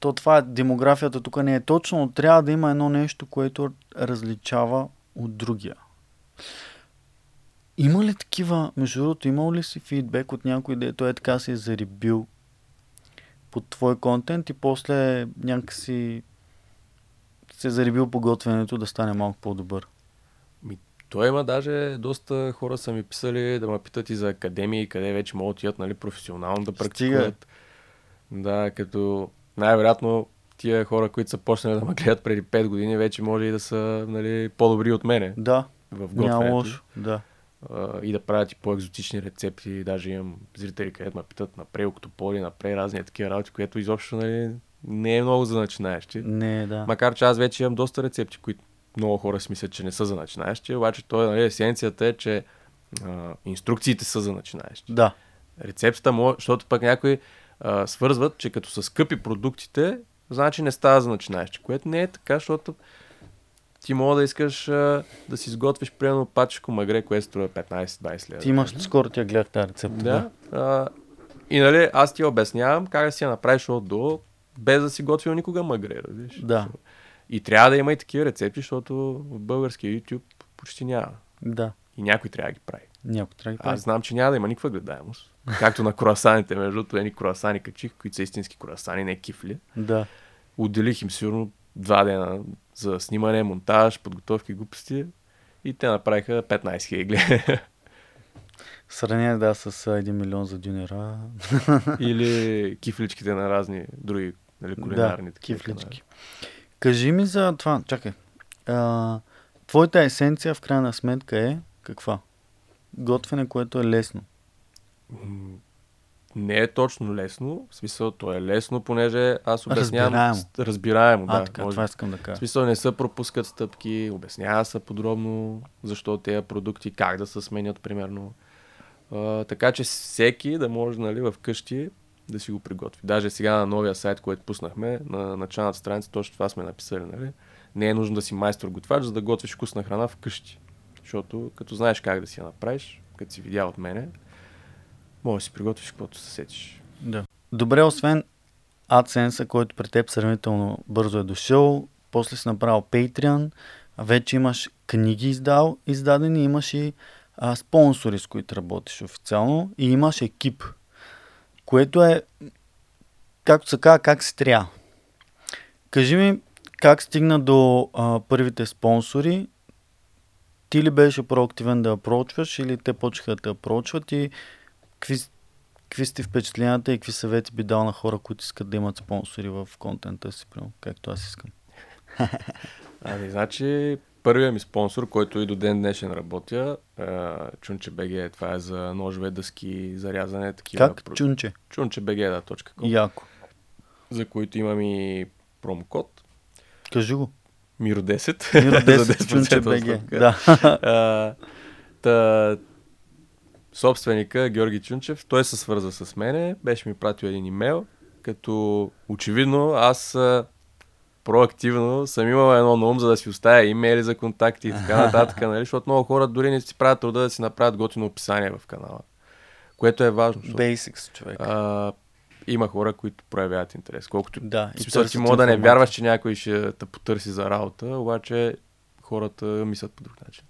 то това е, демографията тук не е точно, но трябва да има едно нещо, което различава от другия. Има ли такива, между другото, имал ли си фидбек от някой, дето е така се е зарибил под твой контент и после някакси се е зарибил по готвенето да стане малко по-добър. Той има даже доста хора са ми писали да ме питат и за академии, къде вече могат да отидат нали, професионално да Стига. практикуват. Да, като най-вероятно тия хора, които са почнали да ме гледат преди 5 години, вече може и да са нали, по-добри от мене Да, в няма лошо. Да. А, и да правят и по-екзотични рецепти. Даже имам зрители, където ме питат направи октополи, направи разни такива работи, което изобщо нали, не е много за начинаещи. Не, да. Макар че аз вече имам доста рецепти, които много хора си мислят, че не са за начинаещи, обаче той, нали, есенцията е, че а, инструкциите са за начинаещи. Да, Рецептата му, защото пък някои а, свързват, че като са скъпи продуктите, значи не става за начинаещи, което не е така, защото ти мога да искаш а, да си изготвиш примерно пачко магре, което струва 15-20 лева. ти имаш, скоро тя гледах тази рецепта. Да. А, и нали, аз ти обяснявам как да си я направиш от до, без да си готвил никога магре, разбираш? Да. И трябва да има и такива рецепти, защото в българския YouTube почти няма. Да. И някой трябва да ги прави. Някой трябва да ги прави. Аз знам, че няма да има никаква гледаемост. Както на круасаните, между другото, едни круасани качих, които са истински круасани, не кифли. Да. Отделих им сигурно два дена за снимане, монтаж, подготовки, глупости. И те направиха 15 хиляди. Сравнение да с 1 милион за дюнера. Или кифличките на разни други нали, кулинарни. Да, кифлички. Кажи ми за това, чакай. А, твоята есенция в крайна сметка е каква? Готвене, което е лесно. Не е точно лесно, в смисъл то е лесно, понеже аз обяснявам Разбираемо. разбираемо А, да, така, може това искам да В кажа. смисъл не се пропускат стъпки, обяснява се подробно защо тези продукти, как да се сменят примерно. А, така че всеки да може нали, в къщи да си го приготви. Даже сега на новия сайт, който пуснахме, на началната страница, точно това сме написали. Нали? Не е нужно да си майстор готвач, за да готвиш вкусна храна вкъщи. Защото като знаеш как да си я направиш, като си видял от мене, може да си приготвиш каквото се сетиш. Да. Добре, освен AdSense, който при теб сравнително бързо е дошъл, после си направил Patreon, вече имаш книги издал, издадени, имаш и а, спонсори, с които работиш официално и имаш екип, което е, както се казва, как си трябва. Кажи ми, как стигна до а, първите спонсори? Ти ли беше проактивен да апрочваш или те почнаха да те апрочват и какви, какви сте впечатленията и какви съвети би дал на хора, които искат да имат спонсори в контента си, примерно, както аз искам? Ами, значи, първият ми спонсор, който и до ден днешен работя, Чунче БГ, това е за ножове, дъски, зарязане, такива. Как? Чунче. Чунче БГ, да, точка. Яко. За които имам и промокод. Кажи го. Миро 10. Миро за 10 Чунче БГ. Да. А, та, собственика Георги Чунчев, той се свърза с мене, беше ми пратил един имейл, като очевидно аз проактивно съм имал едно на ум, за да си оставя имейли за контакти и така нататък, нали? защото много хора дори не си правят труда да си направят готино описание в канала, което е важно. Защото, Basics, човек. а, има хора, които проявяват интерес. Колкото Да. смисъл, ти мога да не вярваш, че някой ще те потърси за работа, обаче хората мислят по друг начин.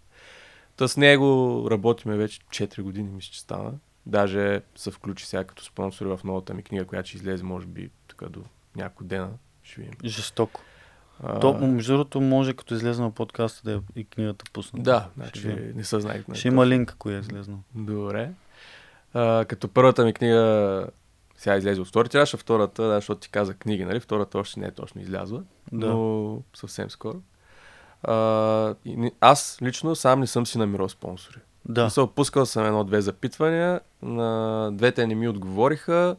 Та с него работиме вече 4 години, мисля, че стана. Даже се включи сега като спонсор в новата ми книга, която ще излезе, може би, така до няколко дена. Ще видим. Жестоко. А, То, между другото, може като излезе на подкаста да е и книгата пусна. да, значи не се знаех. Ще има линк, ако е излезнал. Добре. А, като първата ми книга сега излезе от втори тираж, а втората, да, защото ти каза книги, нали? Втората още не е точно излязла, Да. но съвсем скоро. А, и аз лично сам не съм си намирал спонсори. Да. Да. Пускал съм едно-две запитвания, на двете не ми отговориха,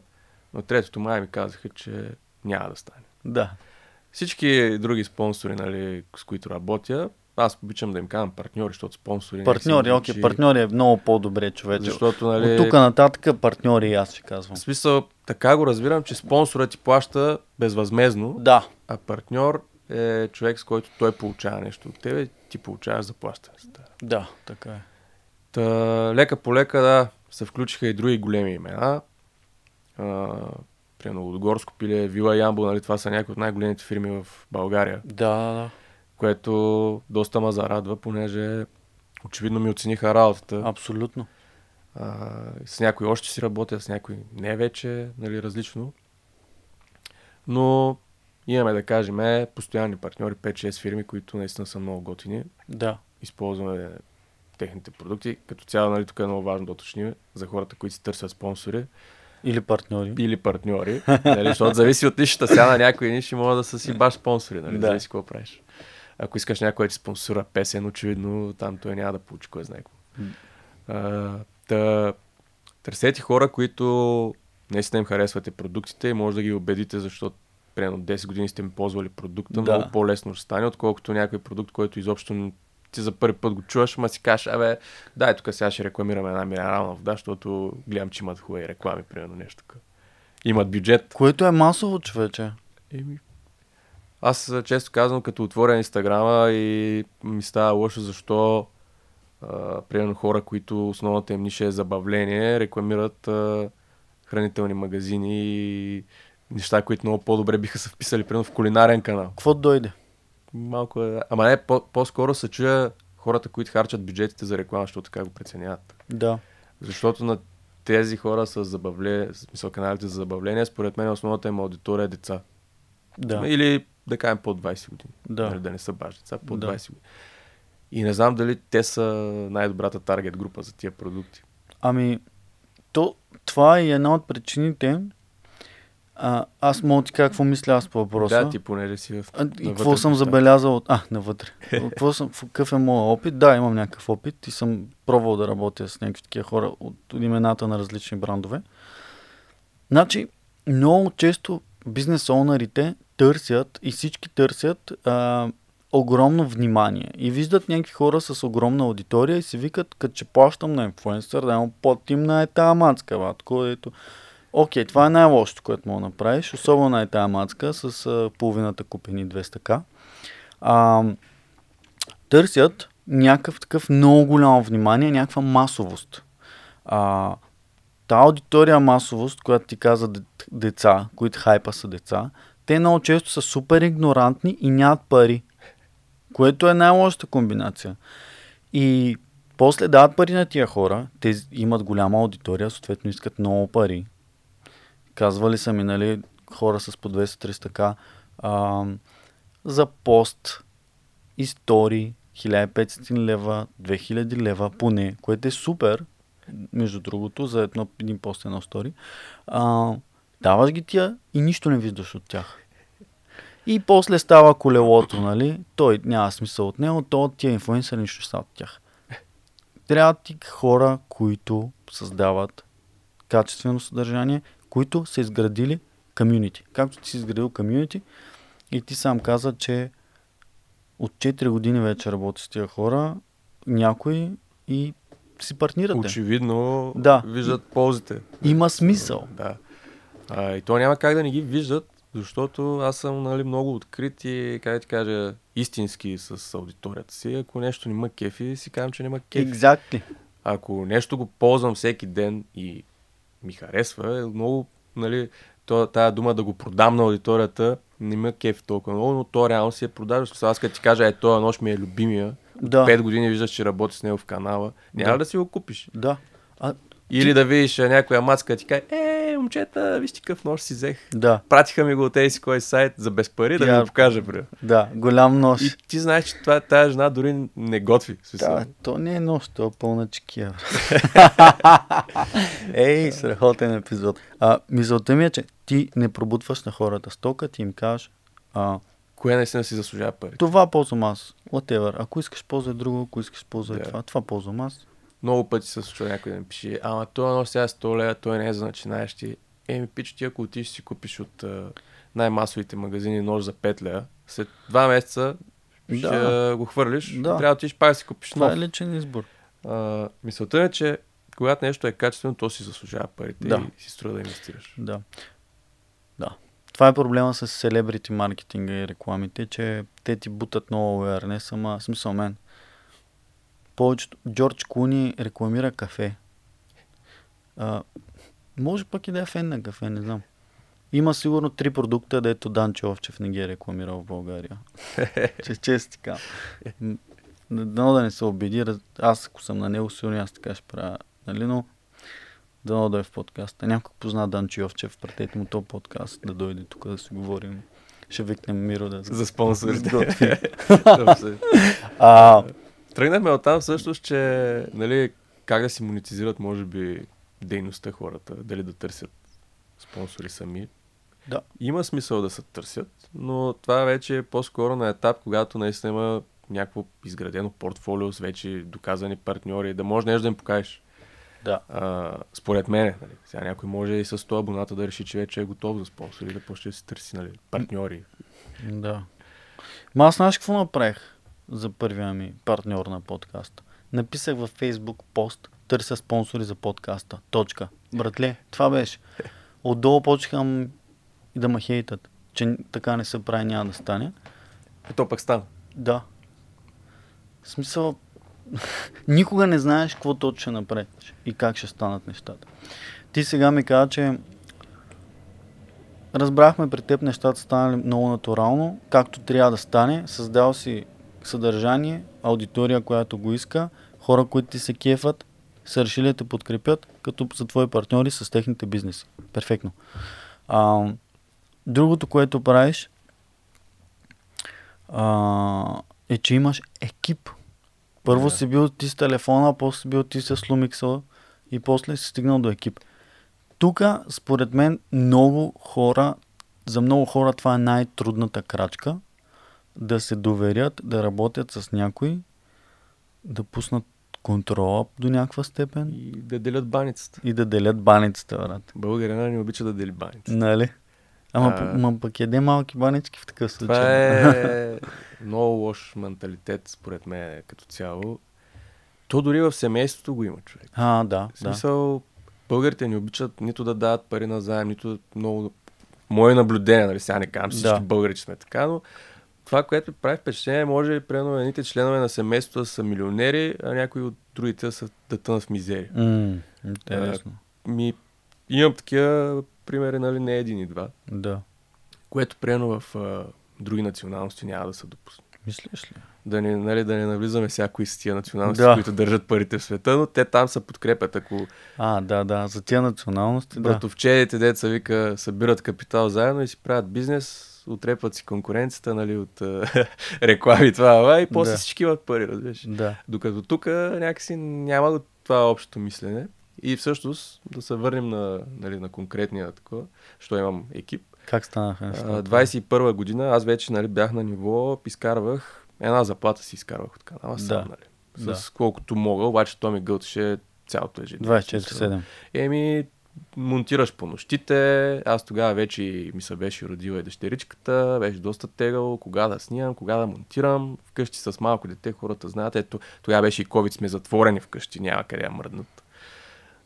но третото май ми казаха, че няма да стане. Да. Всички други спонсори, нали, с които работя, аз обичам да им казвам партньори, защото спонсори... Партньори, окей, звучи- партньори е много по-добре, човече. Защото, нали, От тук нататък партньори аз ще казвам. В смисъл, така го разбирам, че спонсорът ти плаща безвъзмезно, Да. а партньор е човек, с който той получава нещо от тебе, ти получаваш заплащане. за това. Да, така е. Та, лека по лека, да, се включиха и други големи имена. А, примерно Горско пиле, Вила Ямбо, нали, това са някои от най-големите фирми в България, Да, да, да. което доста ме зарадва, понеже очевидно ми оцениха работата. Абсолютно. А, с някои още си работя, с някои не вече, нали, различно. Но имаме, да кажем, постоянни партньори, 5-6 фирми, които наистина са много готини. Да. Използваме техните продукти. Като цяло, нали, тук е много важно да уточним за хората, които си търсят спонсори Или партньори. или партньори. нали, защото зависи от нишата. Сега на някои ниши могат да са си баш спонсори. Нали, Да. Зависи какво правиш. Ако искаш някой да ти спонсора песен, очевидно там той няма да получи кой знае какво. Та, търсете хора, които наистина им харесвате продуктите и може да ги убедите, защото примерно 10 години сте ми ползвали продукта, Да. много по-лесно ще стане, отколкото някой продукт, който изобщо ти за първи път го чуваш, ама си кажеш, абе, дай тук сега ще рекламираме една минерална вода, защото гледам, че имат хубави реклами, примерно нещо такова. Имат бюджет. Което е масово, човече. Еми, аз често казвам, като отворя инстаграма и ми става лошо, защо а, примерно хора, които основната им ниша е забавление, рекламират а, хранителни магазини и неща, които много по-добре биха се вписали, примерно в кулинарен канал. Какво дойде? Малко е... Ама не, по- по-скоро се чуя хората, които харчат бюджетите за реклама, защото така го преценяват. Да. Защото на тези хора с забавление, смисъл каналите за забавление, според мен основната им аудитория е деца. Да. Или да кажем по 20 години. Да. Нали, да не са баш деца, по Да. 20 години. И не знам дали те са най-добрата таргет група за тия продукти. Ами, то, това е една от причините. А, аз мога ти кажа какво мисля аз по въпроса. Да, ти понеже си в... А, и какво съм забелязал от... А, навътре. какво съм, какъв е моят опит? Да, имам някакъв опит и съм пробвал да работя с някакви такива хора от имената на различни брандове. Значи, много често бизнес оунърите търсят и всички търсят а, огромно внимание. И виждат някакви хора с огромна аудитория и си викат, като че плащам на инфлуенсър, да имам по-тимна е тази мацка, батко, ето. Окей, това е най-лошото, което мога да направиш, особено е тази мацка с а, половината купени 200к. А, търсят някакъв такъв много голямо внимание, някаква масовост. А, та аудитория масовост, която ти каза де- деца, които хайпа са деца, те много често са супер игнорантни и нямат пари. Което е най-лошата комбинация. И после дават пари на тия хора, те имат голяма аудитория, съответно искат много пари. Казвали са ми, нали, хора с по 200-300к а, за пост, истории, 1500 лева, 2000 лева поне, което е супер, между другото, за едно, един пост, едно стори. А, даваш ги тия и нищо не виждаш от тях. И после става колелото, нали? Той няма смисъл от него, то от тия инфлуенсъри нищо става от тях. Трябва ти хора, които създават качествено съдържание, които са изградили комюнити. Както ти си изградил комюнити и ти сам каза, че от 4 години вече работи с тия хора, някои и си партнирате. Очевидно Да. виждат ползите. Има смисъл. Да. А, и то няма как да не ги виждат, защото аз съм нали, много открит и, как да ти кажа, истински с аудиторията си. Ако нещо не ма кефи, си казвам, че не ма кефи. Exactly. Ако нещо го ползвам всеки ден и ми харесва, е много, нали, тая дума да го продам на аудиторията, не ме кефи толкова много, но то реално си е продажа. Аз като ти кажа, е, този нощ ми е любимия, Да. пет години виждаш, че работи с него в канала, няма Да. да, си го купиш. Да. А, Или да видиш някоя мацка и ти каже, е, момчета, вижте какъв нож си взех. да, Пратиха ми го от тези кой сайт за без пари да ми Тя- го покажа, бре. да, голям нож. И ти знаеш, че това, тая жена дори не готви. смисъл. Да, то не е нощ, то е пълна чекия. Ей, страхотен епизод. А, мисълта ми е, че ти не пробутваш на хората стока, ти им кажеш, а, Кое наистина си заслужава пари. това ползвам аз, whatever. Ако искаш ползвай друго, ако искаш ползвай Да. това, това ползвам аз. Много пъти се случва някой да ми пише, ама това нож сега 100 лева, той не е за начинаещи. Еми, пич, ти ако отиш си купиш от най-масовите магазини нож за 5 лева, след два месеца ще Да. го хвърлиш, Да. трябва да отиш пак да си купиш Това нов. е личен избор. А, мисълта е, че когато нещо е качествено, то си заслужава парите Да. и си струва да инвестираш. Да. Да. Това е проблема с селебрити маркетинга и рекламите, че те ти бутат много awareness, ама смисъл мен. Повечето, Джордж Куни рекламира кафе. А, може пък и да е фен на кафе, не знам. Има сигурно три продукта, дето Данчо Овчев не ги е рекламирал в България. че често така. Дано да не се обиди. Аз ако съм на него, сигурно аз така ще правя. Нали, но Дано да е в подкаста. Някой позна Данчо Йовчев, пратете му този подкаст да дойде тук да си говорим. Ще викнем Миро да За спонсорите. а, Тръгнахме от там всъщност, че нали, как да си монетизират, може би, дейността хората, дали да търсят спонсори сами. Да. Има смисъл да се търсят, но това вече е по-скоро на етап, когато наистина има някакво изградено портфолио с вече доказани партньори, да може нещо да им покажеш. да. А, според мен, нали, сега някой може и с 100 абоната да реши, че вече е готов за спонсори, да почне да си търси нали, партньори. Да. Ма аз знаеш какво направих за първия ми партньор на подкаста? Написах във Facebook пост, търся спонсори за подкаста. Точка. Братле, това беше. Отдолу почнаха да ме хейтат, че така не се прави, няма да стане. И то пък стана. Да. В смисъл, никога не знаеш какво точно ще направиш и как ще станат нещата. Ти сега ми каза, че разбрахме при теб нещата станали много натурално, както трябва да стане. Създал си съдържание, аудитория, която го иска, хора, които ти се кефат, са решили да те подкрепят, като са твои партньори с техните бизнеси. Перфектно. А, другото, което правиш, а, е, че имаш екип. Първо Да. си бил ти с телефона, после си бил ти с Lumix и после си стигнал до екип. Тук, според мен, много хора, за много хора това е най-трудната крачка. Да се доверят, да работят с някой, да пуснат контрола до някаква степен И да делят баницата. и да делят баницата, брат. Българина не обича да дели баницата. Нали? Ама, А. ма, пък еде малки банички в такъв случай. Това е много лош менталитет, според мен, като цяло. То дори в семейството го има човек. А, да, В да. смисъл, българите не обичат нито да дават пари на заем, нито много... Мое наблюдение, нали, сега не казвам, всички Да. българи че сме така, но това, което прави впечатление, може, примерно, едните членове на семейството са милионери, а някои от другите са да тънат в мизерия. М, интересно. Ми, имам такива примери, нали, не един и два, Да. което, примерно, в а, други националности няма да се допусне. Мислиш ли? Да не, нали, да не навлизаме всяко с тия националности, Да. които държат парите в света, но те там се подкрепят. Ако А, да, да. За тия националности, да. братовчедите, деца вика, събират капитал заедно и си правят бизнес, отрепват си конкуренцията, нали, от реклами, това, това, и после Да. всички имат пари, разбираш. Да. Докато тук някакси няма това общото мислене. И всъщност, да се върнем на, нали, на конкретния такова, що имам екип. Как станаха А, нещата? 21 година аз вече нали, бях на ниво, изкарвах, една заплата си изкарвах от канала сам, Да. нали. С Да. колкото мога, обаче то ми гълтеше цялото ежедневие. 24-7. Еми, монтираш по нощите. Аз тогава вече ми се беше родила и дъщеричката, беше доста тегало, кога да снимам, кога да монтирам. Вкъщи с малко дете хората знаят. Ето, тогава беше и COVID, сме затворени вкъщи, няма къде да мръднат.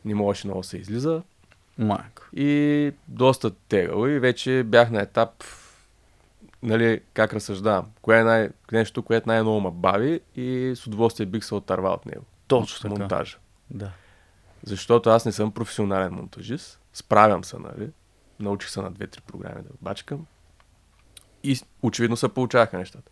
Не можеше много се излиза. Майко. И доста тегало и вече бях на етап нали, как разсъждавам. Кое е най- нещо, което най-много ме бави и с удоволствие бих се отървал от него. Точно така. Монтажа. Да. Защото аз не съм професионален монтажист. Справям се, нали? Научих се на две-три програми да бачкам. И очевидно се получаваха нещата.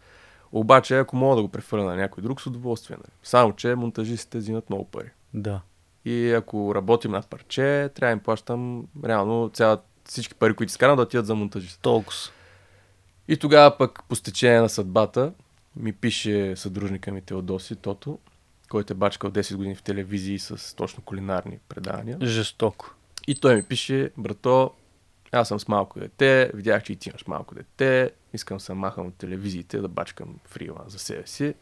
Обаче, ако мога да го префърля на някой друг, с удоволствие. Нали? Само, че монтажистите взимат много пари. Да. И ако работим над парче, трябва да им плащам реално цяла, всички пари, които изкарам, да отидат за монтажист. Толкова. И тогава пък по стечение на съдбата ми пише съдружника ми Теодоси Тото, който е бачкал 10 години в телевизии с точно кулинарни предавания. Жестоко. И той ми пише, брато, аз съм с малко дете, видях, че и ти имаш малко дете, искам да се махам от телевизиите, да бачкам фриланс за себе си.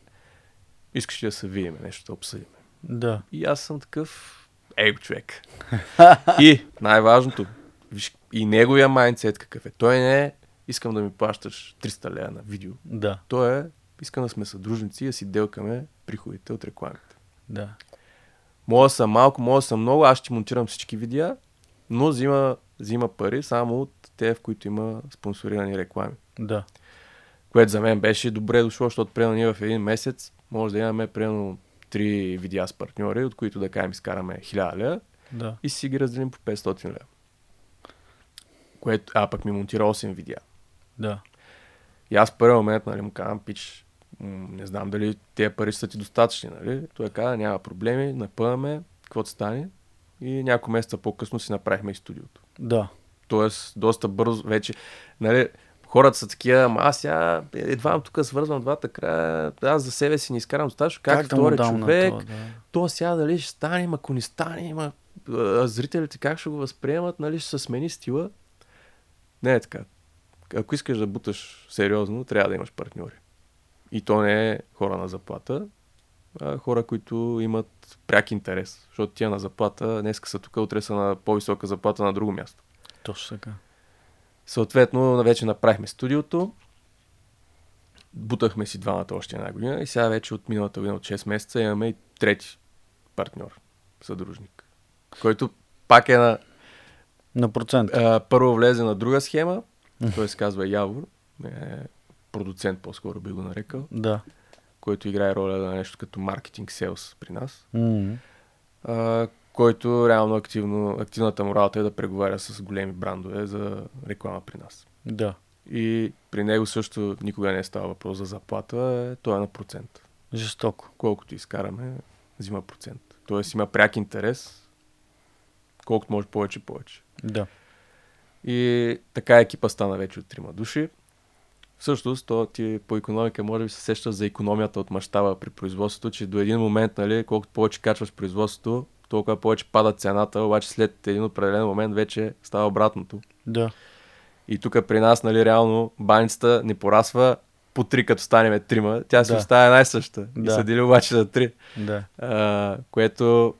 Искаш ли да се видим, нещо да обсъдим? Да. И аз съм такъв его човек. и най-важното, виж и неговия майндсет какъв е. Той не е, искам да ми плащаш 300 лея на видео. Да. Той е, искам да сме съдружници да си делкаме приходите от рекламите. Да. Мога да съм малко, мога да съм много, аз ще монтирам всички видеа, но взима, взима пари само от те, в които има спонсорирани реклами. Да. Което за мен беше добре дошло, защото примерно ние в един месец може да имаме примерно три видеа с партньори, от които да кажем изкараме 1000 лева Да. и си ги разделим по 500 лева. Което, а пък ми монтира 8 видеа. Да. И аз в първи момент нали, му казвам, пич, не знам дали тези пари са ти достатъчни. Нали? Той каза, няма проблеми, напъваме, каквото стане. И няколко месеца по-късно си направихме и студиото. Да. Тоест, доста бързо вече. Нали, хората са такива, ама аз сега едва тук свързвам двата края, аз за себе си не изкарам достатъчно, как, му втори човек, това, да. то сега дали ще стане, ако не стане, има а, зрителите как ще го възприемат, нали ще се смени стила. Не е така. Ако искаш да буташ сериозно, трябва да имаш партньори. И то не е хора на заплата, а хора, които имат пряк интерес. Защото тия на заплата днеска са тук, утре са на по-висока заплата на друго място. Точно така. Съответно, вече направихме студиото. Бутахме си двамата още една година и сега вече от миналата година, от 6 месеца, имаме и трети партньор, съдружник, който пак е на... На процент. А, първо влезе на друга схема, той се казва Явор, е, продуцент по-скоро би го нарекал, Да. който играе роля на нещо като маркетинг селс при нас, М. а, който реално активно, активната му работа е да преговаря с големи брандове за реклама при нас. Да. И при него също никога не е става въпрос за заплата, е, той е на процент. Жестоко. Колкото изкараме, взима процент. Тоест има пряк интерес, колкото може повече, повече. Да. И така екипа стана вече от трима души. Всъщност, то ти по економика може би се сеща за економията от мащаба при производството, че до един момент, нали, колкото повече качваш производството, толкова повече пада цената, обаче след един определен момент вече става обратното. Да. И тук при нас, нали, реално баницата не порасва по три, като станеме трима. Тя си Да. остава най-съща. И Да. са дели обаче за три. Да. А, което,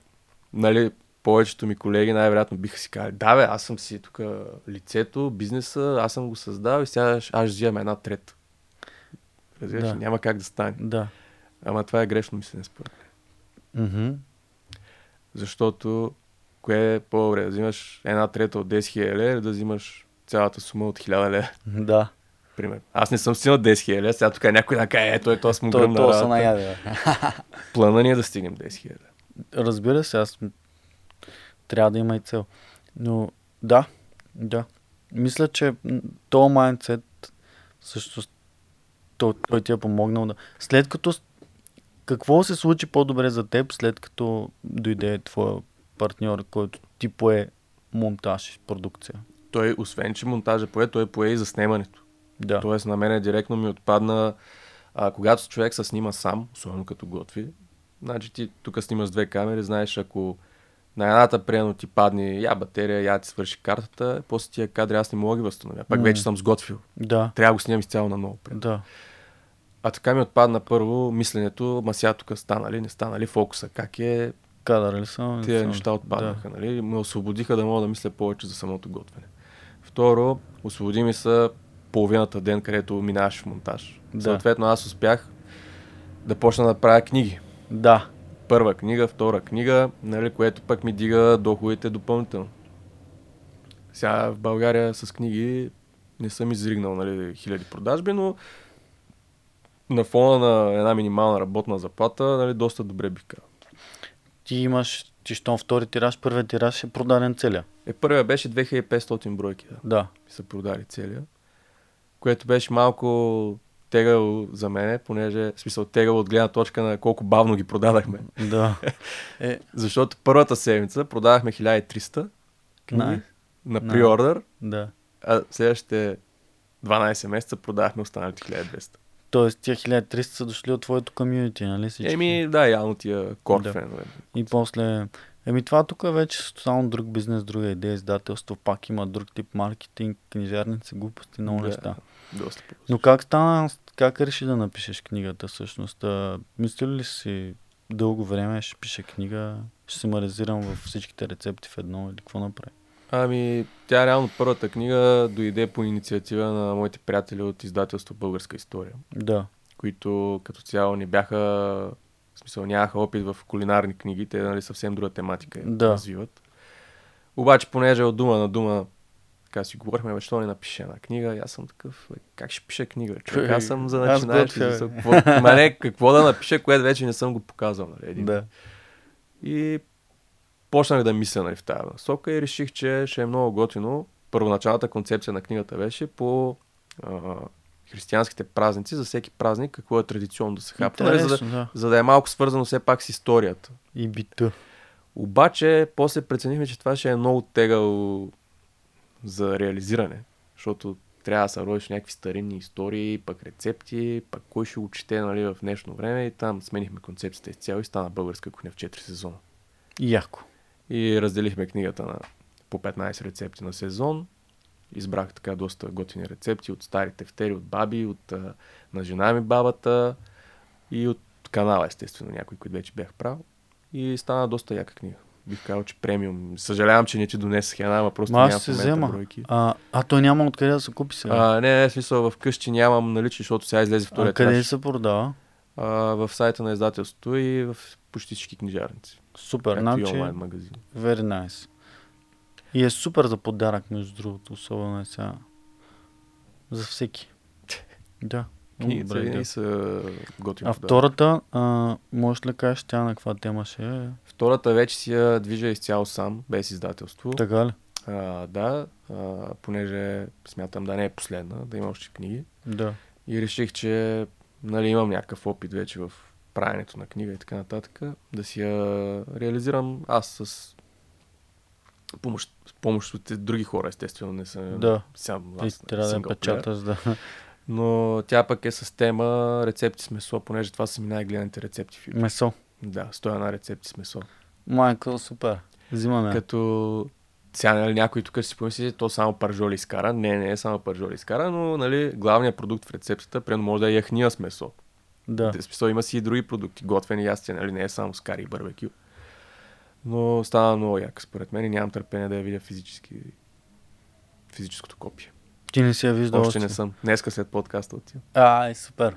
нали, повечето ми колеги най-вероятно биха си казали, да бе, аз съм си тук лицето, бизнеса, аз съм го създал и сега аз взимам една трета. Разбираш, Да. няма как да стане. Да. Ама това е грешно мислене според мен. Мгм. Защото кое е по-добре? Да взимаш една трета от 10 000 лева или да взимаш цялата сума от 1000 лева? Да. Пример. Аз не съм стигнал 10 000 лева, сега тук някой да каже, ето е, то съм Той, гръмна то са наяде. бе. Плана ни е да стигнем 10 000 лева. Разбира се, аз трябва да има и цел. Но да, да. Мисля, че този майндсет също той, той ти е помогнал да... След като... Какво се случи по-добре за теб, след като дойде твоя партньор, който ти пое монтаж и продукция? Той, освен че монтажа пое, той пое и за снимането. Да. Тоест на мене директно ми отпадна, а, когато човек се снима сам, особено като готви, значи ти тук снимаш две камери, знаеш ако на едната приемно ти падне я батерия, я ти свърши картата, после тия кадри аз не мога да ги възстановя. Пак М. вече съм сготвил. Да. Трябва да го снимам изцяло на ново. Да. А така ми отпадна първо мисленето, ма сега тук стана ли, не стана ли фокуса, как е, Кадър ли съм? тия съм- неща отпаднаха, нали? Ме освободиха да мога да мисля повече за самото готвене. Второ, освободи ми се половината ден, където минаваш в монтаж. Да. Съответно, аз успях да почна да правя книги. Да. Първа книга, втора книга, нали, което пък ми дига доходите допълнително. Сега в България с книги не съм изригнал нали, хиляди продажби, но на фона на една минимална работна заплата, нали, доста добре бих казал. Ти имаш, ти щом втори тираж, първият тираж е продаден целия. Е, първия беше 2500 бройки, да. Да. са продали целия, което беше малко тегъл за мене, понеже, в смисъл тегъл от гледна точка на колко бавно ги продадахме. Да. Е, Защото първата седмица продавахме 1300 книги Най. на приордър, да. а следващите 12 месеца продавахме останалите 1200. Тоест, тия 1300 са дошли от твоето комьюнити, нали всички? Еми, да, явно тия кор Да. фенове. И после... Еми това тук е вече тотално друг бизнес, друга идея, издателство, пак има друг тип маркетинг, книжарници, глупости, много Да, неща. Доста по Но как стана, как реши да напишеш книгата всъщност? А, Мислил ли си дълго време ще пиша книга, ще се маризирам във всичките рецепти в едно или какво направи? Ами, тя реално първата книга дойде по инициатива на моите приятели от издателство Българска история. Да, които като цяло не бяха, в смисъл нямаха опит в кулинарни книги, те нали, съвсем друга тематика Да. развиват. Обаче, понеже от дума на дума, така си говорихме, бе, що не напише една книга, и аз съм такъв, бе, как ще пиша книга? Човек, аз съм за начинаещи. за Какво, ма не, какво да напиша, което вече не съм го показал. Нали, един. да. И почнах да мисля нали, в тази насока и реших, че ще е много готино. Първоначалната концепция на книгата беше по а, християнските празници, за всеки празник, какво е традиционно да се хапва, нали, за, да, да. за да е малко свързано все пак с историята. И бита. Обаче, после преценихме, че това ще е много тегъл за реализиране, защото трябва да се родиш някакви старинни истории, пък рецепти, пък кой ще го чете нали, в днешно време и там сменихме концепцията изцяло и стана българска кухня в 4 сезона. Яко. И разделихме книгата на по 15 рецепти на сезон. Избрах така доста готини рецепти от стари тефтери, от баби, от на жена ми бабата и от канала, естествено, някой, които вече бях правил. И стана доста яка книга. Бих казал, че премиум. Съжалявам, че не ти донесах една, ама просто Ма в се взема. бройки. А, а той няма откъде да се купи сега. А, не, не, в смисъл в къщи нямам наличие, защото сега излезе а втория къде тираж. се продава? А, в сайта на издателството и в почти всички книжарници. Супер, значи, онлайн магазини. very nice. И е супер за подарък, между другото, особено е сега. За всеки. Да. Книгите винаги са готини. А втората, а, можеш ли кажеш тя на каква тема ще е? Втората вече си я движа изцяло сам, без издателство. Така ли? А, да, а, понеже смятам да не е последна, да има още книги. Да. И реших, че нали, имам някакъв опит вече в правенето на книга и така нататък, да си я реализирам аз с помощ, с помощ от други хора, естествено, не съм Да. сам Ти аз, трябва да я печаташ, да. Но тя пък е с тема рецепти с месо, понеже това са ми най-гледаните рецепти в YouTube. Месо. Да, стоя на рецепти с месо. Майко, супер. Взимаме. Като сега нали, някой тук ще си помисли, то само пържоли изкара. Не, не е само пържоли изкара, но нали, главният продукт в рецептата, примерно може да е яхния с месо. Да. Смисъл има си и други продукти, готвени ястия, нали, не е само с кари и барбекю. Но става много як, според мен и нямам търпение да я видя физически физическото копие. Ти не си я виждал Още не съм. Днеска след подкаста отивам. А, е супер.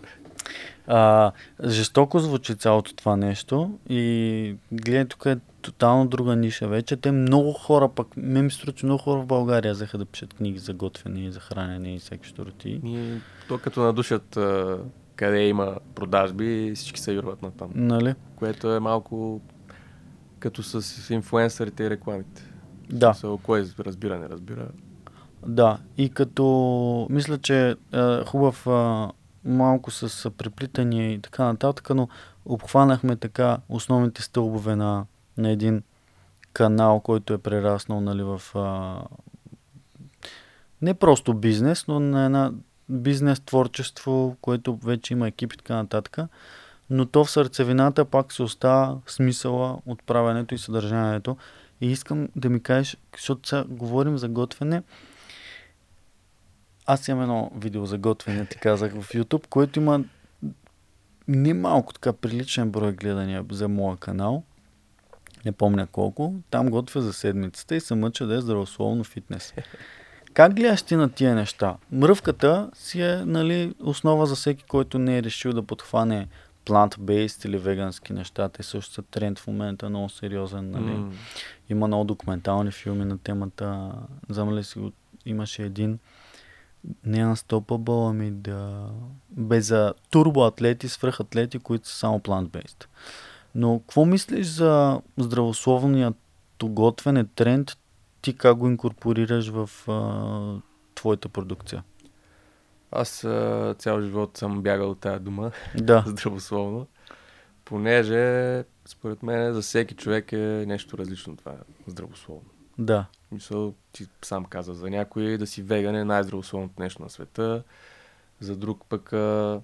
А, жестоко звучи цялото това нещо и гледай, тук е тотално друга ниша вече. Те много хора, пък ме ми струва, че много хора в България взеха да пишат книги за готвене и за хранене и всеки штороти. И то като надушат а, къде има продажби, всички се юрват на там. Нали? Което е малко като с инфуенсърите и рекламите. Да. Кой разбира, не разбира. Да, и като мисля, че е хубав е, малко с преплитания и така нататък, но обхванахме така основните стълбове на, на един канал, който е прераснал нали, в а, не просто бизнес, но на една бизнес творчество, което вече има екип и така нататък. Но то в сърцевината пак се остава смисъла от правенето и съдържанието. И искам да ми кажеш, защото сега говорим за готвене, аз имам едно видео за готвене, ти казах в YouTube, което има не малко така приличен брой гледания за моя канал. Не помня колко. Там готвя за седмицата и се мъча да е здравословно фитнес. Как гледаш ти на тия неща? Мръвката си е нали, основа за всеки, който не е решил да подхване plant-based или вегански неща. Те също са тренд в момента, много сериозен. Нали? Mm. Има много документални филми на темата. Знам ли си, имаше един не на стопабъл, ами да... Бе за турбоатлети, свръхатлети, които са само plant-based. Но какво мислиш за здравословният готвене тренд? Ти как го инкорпорираш в а, твоята продукция? Аз а, цял живот съм бягал от тази дума. Да. здравословно. Понеже, според мен, за всеки човек е нещо различно това здравословно. Да. Мисъл, ти сам каза, за някой да си веган е най-здравословното нещо на света, за друг пък а,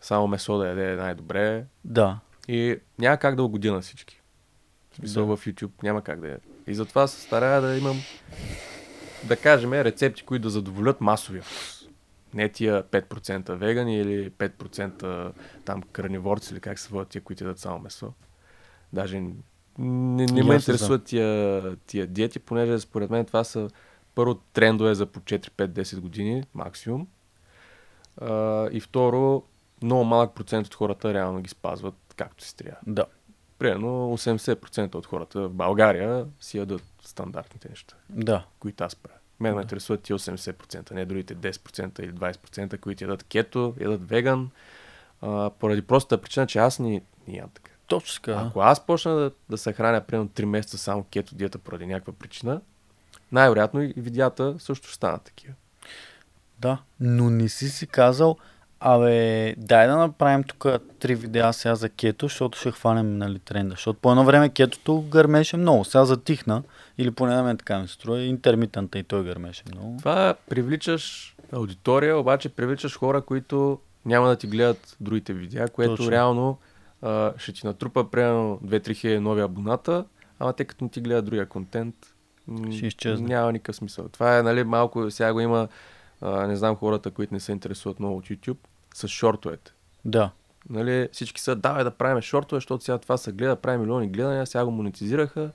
само месо да яде е най-добре. Да. И няма как да угодя на всички. В смисъл да. в YouTube няма как да е. И затова се старая да имам, да кажем, рецепти, които да задоволят масовия вкус. Не тия 5% вегани или 5% там карниворци или как се водят тия, които ядат само месо. Даже не, не ме интересуват тия, тия диети, понеже според мен това са първо трендове за по 4, 5, 10 години максимум. А, и второ, много малък процент от хората реално ги спазват както си трябва. Да. Примерно 80% от хората в България си ядат стандартните неща. Да. Които аз правя. Мен да. ме интересуват ти 80%, не другите 10% или 20%, които ядат кето, ядат веган, а, поради простата причина, че аз ни, ни ям така. Точно така. Ако аз почна да, да се храня примерно 3 месеца само кето диета поради някаква причина, най-вероятно и видеята също ще станат такива. Да, но не си си казал, абе, дай да направим тук три видеа сега за кето, защото ще хванем нали, тренда. Защото по едно време кетото гърмеше много. Сега затихна, или поне на мен така ми се струва, интермитанта и той гърмеше много. Това привличаш аудитория, обаче привличаш хора, които няма да ти гледат другите видеа, което Точно. реално а, ще ти натрупа примерно 2-3 хиляди нови абоната, ама те като не ти гледат другия контент, ще изчезне. няма никакъв смисъл. Това е, нали, малко, сега го има, а, не знам хората, които не се интересуват много от YouTube, с шортовете. Да. Нали, всички са, давай да правим шортове, защото сега това се гледа, прави милиони гледания, сега го монетизираха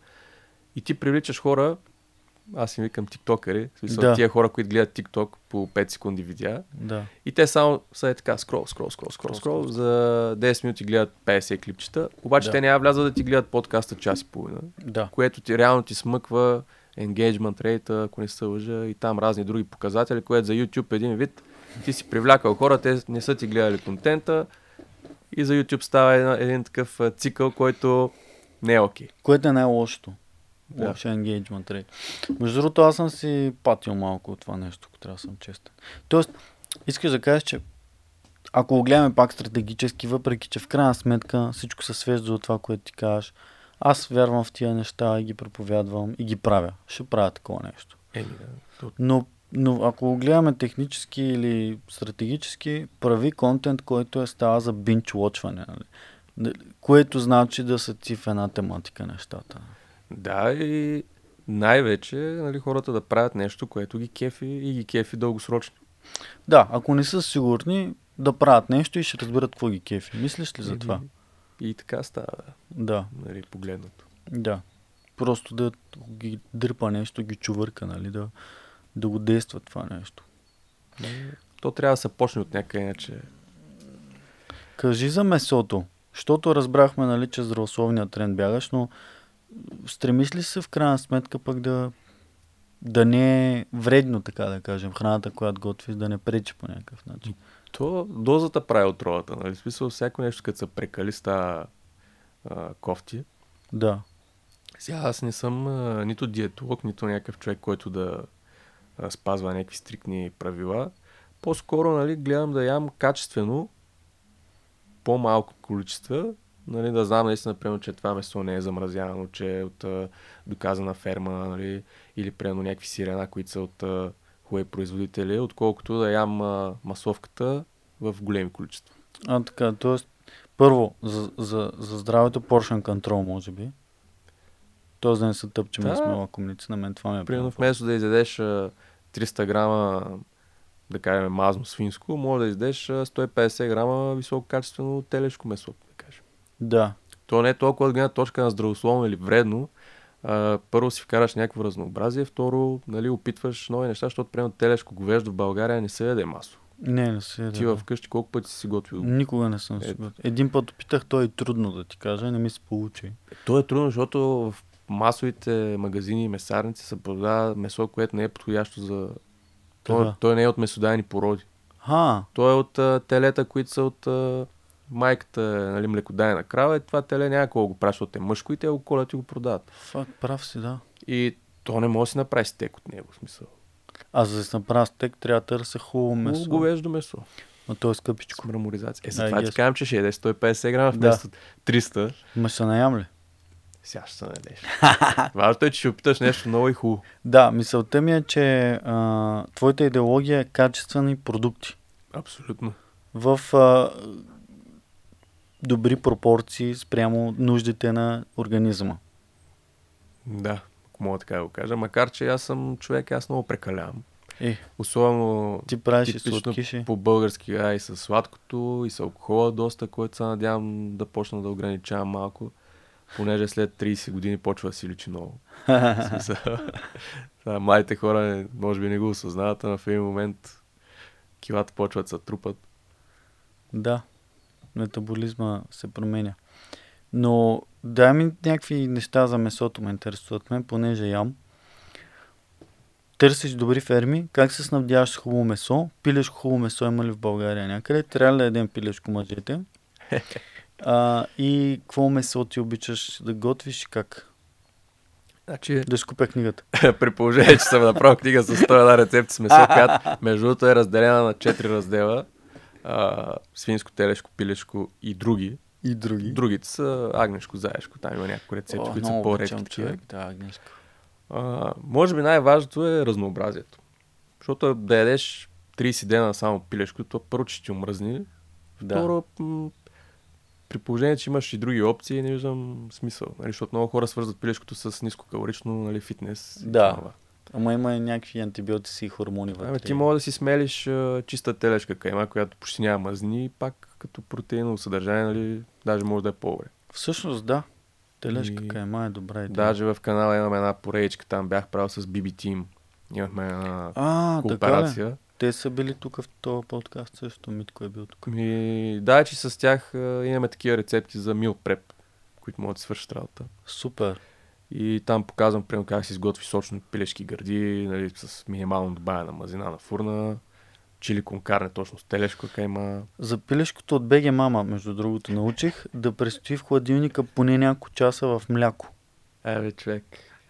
и ти привличаш хора, аз им викам тиктокери, в смисъл да. тия хора, които гледат тикток по 5 секунди видеа. Да. И те само са е така, скрол, скрол, скрол, скрол, скрол, за 10 минути гледат 50 клипчета, обаче да. те няма влязат да ти гледат подкаста час и половина, да. което ти реално ти смъква engagement rate, ако не се лъжа, и там разни други показатели, което за YouTube е един вид ти си привлякал хора, те не са ти гледали контента и за YouTube става един, един такъв цикъл, който не е окей. Okay. Което е най-лошото. Да. Лоша engagement rate. Между другото, аз съм си патил малко от това нещо, ако трябва да съм честен. Тоест, искаш да кажеш, че ако го гледаме пак стратегически, въпреки че в крайна сметка всичко се свежда от това, което ти кажеш, аз вярвам в тия неща и ги проповядвам и ги правя. Ще правя такова нещо. Еми, да. Но Но ако го гледаме технически или стратегически, прави контент, който е става за бинч лочване. Нали? Което значи да са ти в една тематика нещата. Да, и най-вече нали, хората да правят нещо, което ги кефи и ги кефи дългосрочно. Да, ако не са сигурни, да правят нещо и ще разберат какво ги кефи. Мислиш ли за това? И, и така става. Да. Нали, погледнато. Да. Просто да ги дърпа нещо, ги чувърка, нали, да, да го действа това нещо. То трябва да се почне от някъде, иначе. Кажи за месото, защото разбрахме, нали, че здравословният тренд бягаш, но стремиш ли се в крайна сметка пък да, да не е вредно, така да кажем, храната, която готвиш, да не пречи по някакъв начин? То дозата прави отровата, нали? Смисъл, всяко нещо, като се прекали, става а, кофти. Да. Сега аз не съм а, нито диетолог, нито някакъв човек, който да а, спазва някакви стрикни правила. По-скоро, нали, гледам да ям качествено, по-малко количества, нали, да знам наистина, например, че това месо не е замразяно, че е от а, доказана ферма, нали, или примерно някакви сирена, които са от а, хубави производители, отколкото да ям а, масовката в големи количества. А, така, т.е. първо, за, за, за здравето поршен контрол, може би. Тоест да не се тъпчем да, сме лакомници, на мен това ме е Примерно вместо да изядеш 300 грама да кажем мазно свинско, може да издеш 150 грама висококачествено телешко месо, да. Да. То не е толкова от гледна точка на здравословно или вредно. А, първо си вкараш някакво разнообразие, второ, нали, опитваш нови неща, защото примерно телешко говеждо в България не се яде масо. Не, не се яде. Ти вкъщи колко пъти си готвил? Никога не съм си готвил. Един път опитах, то е трудно да ти кажа, не ми се получи. То е трудно, защото в масовите магазини и месарници се продава месо, което не е подходящо за... Той, той не е от месодайни породи. А. Той е от а, телета, които са от а, майката, нали, млекодайна крава и това теле няма кога го прави, защото е мъжко и те го колят и го продават. Фак, прав си, да. И то не може да си направи стек от него, в смисъл. А за да се направи стек, трябва да търся хубаво месо. Говеждо месо. Но то е скъпичко. С мраморизация. Е, за това ти казвам, че ще ядеш 150 грама вместо да. 300. Ма се наям ли? Сега ще се надеш. Важното е, че ще опиташ нещо ново и хубаво. Да, мисълта ми е, че а, твоята идеология е качествени продукти. Абсолютно. В а, добри пропорции спрямо нуждите на организма. Да, ако мога така да го кажа. Макар, че аз съм човек, аз много прекалявам. Е, Особено ти правиш и сладкиши. по български, а и с сладкото, и с алкохола доста, което се надявам да почна да ограничавам малко, понеже след 30 години почва да си личи много. Младите хора може би не го осъзнават, а в един момент килата почват да се трупат. Да, метаболизма се променя. Но дай ми някакви неща за месото ме интересуват мен, понеже ям. Търсиш добри ферми, как се снабдяваш с хубаво месо? Пилешко хубаво месо има ли в България някъде? Трябва да едем пилешко мъжете? А, и какво месо ти обичаш да готвиш и как? Значи... Да скупя книгата. При положение, че съм направил книга с 101 рецепти с месо, която между другото е разделена на 4 раздела. А, свинско, телешко, пилешко и други. И други. Другите са агнешко, заешко. Там има някои рецепти, О, които са по-редки. човек, да, агнешко. А, може би най-важното е разнообразието. Защото да ядеш 30 дена само пилешко, то първо, че ти омръзни. Да. Второ, м- при положение, че имаш и други опции, не виждам смисъл. Нали? Защото много хора свързват пилешкото с нискокалорично нали, фитнес. и Да. това. Ама има и някакви антибиотици и хормони вътре. Ами ти може да си смелиш а, чиста телешка кайма, която почти няма мазни, и пак като протеиново съдържание, нали, даже може да е по-добре. Всъщност да. Телешка И- кайма е добра идея. Даже в канала имаме една поредичка, там бях правил с BB Team. Имахме една А, така кооперация. Те са били тук в този подкаст също. Митко е бил тук. Ми, да, че с тях а, имаме такива рецепти за мил преп, които могат да свършат работа. Супер. И там показвам, примерно, как се изготви сочно пилешки гърди, нали, с минимално добавена мазина на фурна, чили конкарне точно с телешко кайма. За пилешкото от БГ Мама, между другото, научих да престои в хладилника поне няколко часа в мляко. Абе, човек.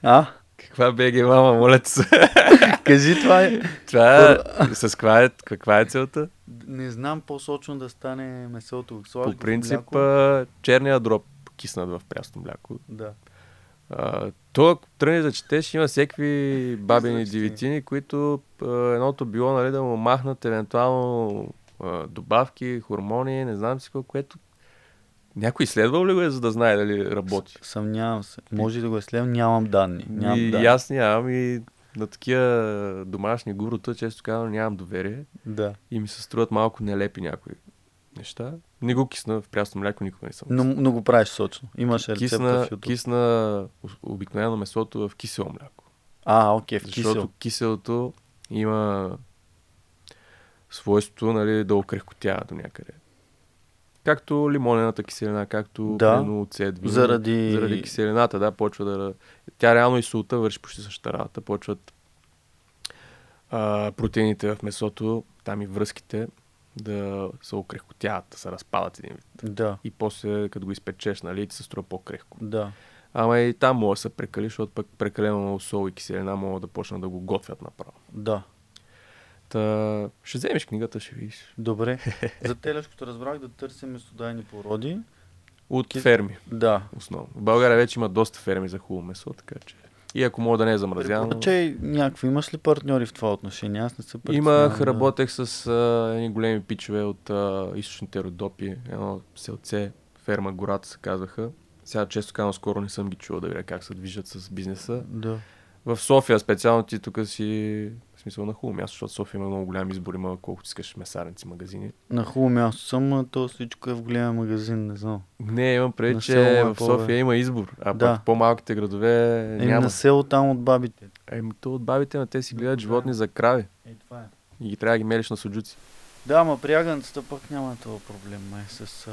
А? Каква беги, мама, моля се. Кажи това е. Това е, с каква е, каква е целта? Не знам по-сочно да стане месото. По принцип, мляко. черния дроб киснат в прясно мляко. Да. А, то, ако тръгнеш да четеш, има всеки бабини ти- дивитини, които а, едното било нали, да му махнат евентуално а, добавки, хормони, не знам си какво, което някой изследвал ли го е, за да знае дали работи? Съмнявам се. Може да го изследвам, нямам данни. Нямам и, данни. аз нямам и на такива домашни гурута, често казвам, нямам доверие Да. и ми се струват малко нелепи някои неща. Не го кисна в прясно мляко, никога не съм. Но, но го правиш сочно. Имаш рецепта кисна, в YouTube. кисна обикновено месото в кисело мляко. А, окей, в Защото кисел. киселото има свойството нали, да окрехкотява до някъде. Както лимонената киселина, както Да. примерно оцет, вино. Заради... Заради киселината, да, почва да... Тя реално и солта върши почти същата работа. Почват а, протеините в месото, там и връзките, да се окрехкотяват, да се разпадат един вид. Да, И после, като го изпечеш, нали, ти се струва по-крехко. да. Ама и там мога да се прекали, защото пък прекалено много сол и киселина могат да почнат да го готвят направо. Да. Та, ще вземеш книгата, ще видиш. Добре. За телешкото разбрах да търсим месодайни породи. От ферми, Да. основно. В България вече има доста ферми за хубаво месо, така че. И ако мога да не е замразяно. Препоръчай някакви. Имаш ли партньори в това отношение? Аз не се Имах, да- работех с а, едни големи пичове от а, източните Родопи, едно селце, ферма Гората се казваха. Сега често казвам, скоро не съм ги чувал да видя как се движат с бизнеса. Да. В София специално ти тук си в смисъл на хубаво място, защото София има много голям избор, има колкото искаш месарници, магазини. На хубаво място съм, а то всичко е в големия магазин, не знам. Не, имам На село че е в. София има избор, а Да. пък по-малките градове Еми няма. на село там от бабите. Еми, то от бабите на те си гледат Да. животни за крави Е, това е. и ги трябва да ги мелиш на суджуци. Да, ама при агънцата пък няма това проблем, май, с а,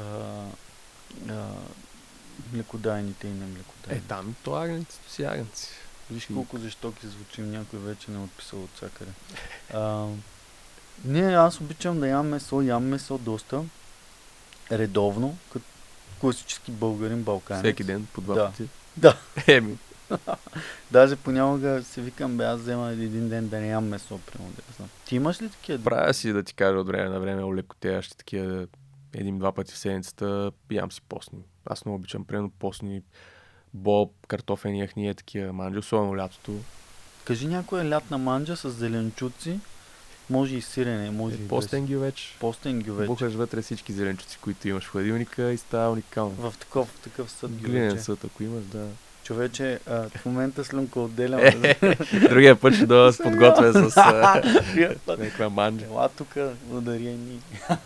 а, млекодайните и Е, немлекодайните. там то агнеците си агнци. Виж колко жестоки звучим, някой вече не е отписал от всякъде. А, не, аз обичам да ям месо, ям месо доста редовно, като класически българин балканец. Всеки ден по два Да. пъти. Да. Еми, Даже понякога си викам, бе, аз взема един ден да не ям месо, примерно. Да знам. Ти имаш ли такива? правя си да ти кажа от време на време олекотящи такива един-два пъти в седмицата, ям си постни. Аз много обичам, примерно, постни боб, картофени яхния, такива манджи, особено лятото. Кажи някоя лятна манджа с зеленчуци, може и сирене, може и Е, без. постен ги вече. Постен ги вече. Бухаш вътре всички зеленчуци, които имаш в хладилника и става уникално. В такъв, в такъв съд ги Глинен вече. съд, ако имаш, да. Човече, а, в момента слюнка отделям. Другия път ще дойда с подготвя с някаква манджа. Ела тук, удари ни.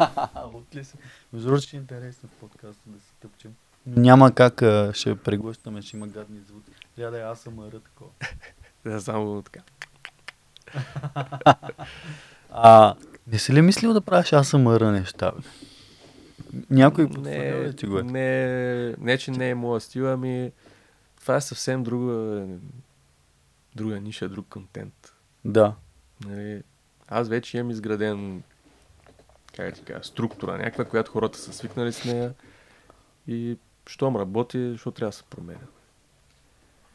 От ли се? Между другото ще е интересно в подкаста да се тъпчем. Няма как а, ще преглъщаме, ще има гадни звуци. Трябва да е аз съм такова. Да, само така. А, не си ли мислил да правиш ASMR неща? бе? Някой Не, ли ти го е? не, не, че не е моя стил, ами това е съвсем друга, друга ниша, друг контент. Да. Нали, аз вече имам изграден как ти кажа, структура, някаква, която хората са свикнали с нея и щом работи, защо трябва да се променя.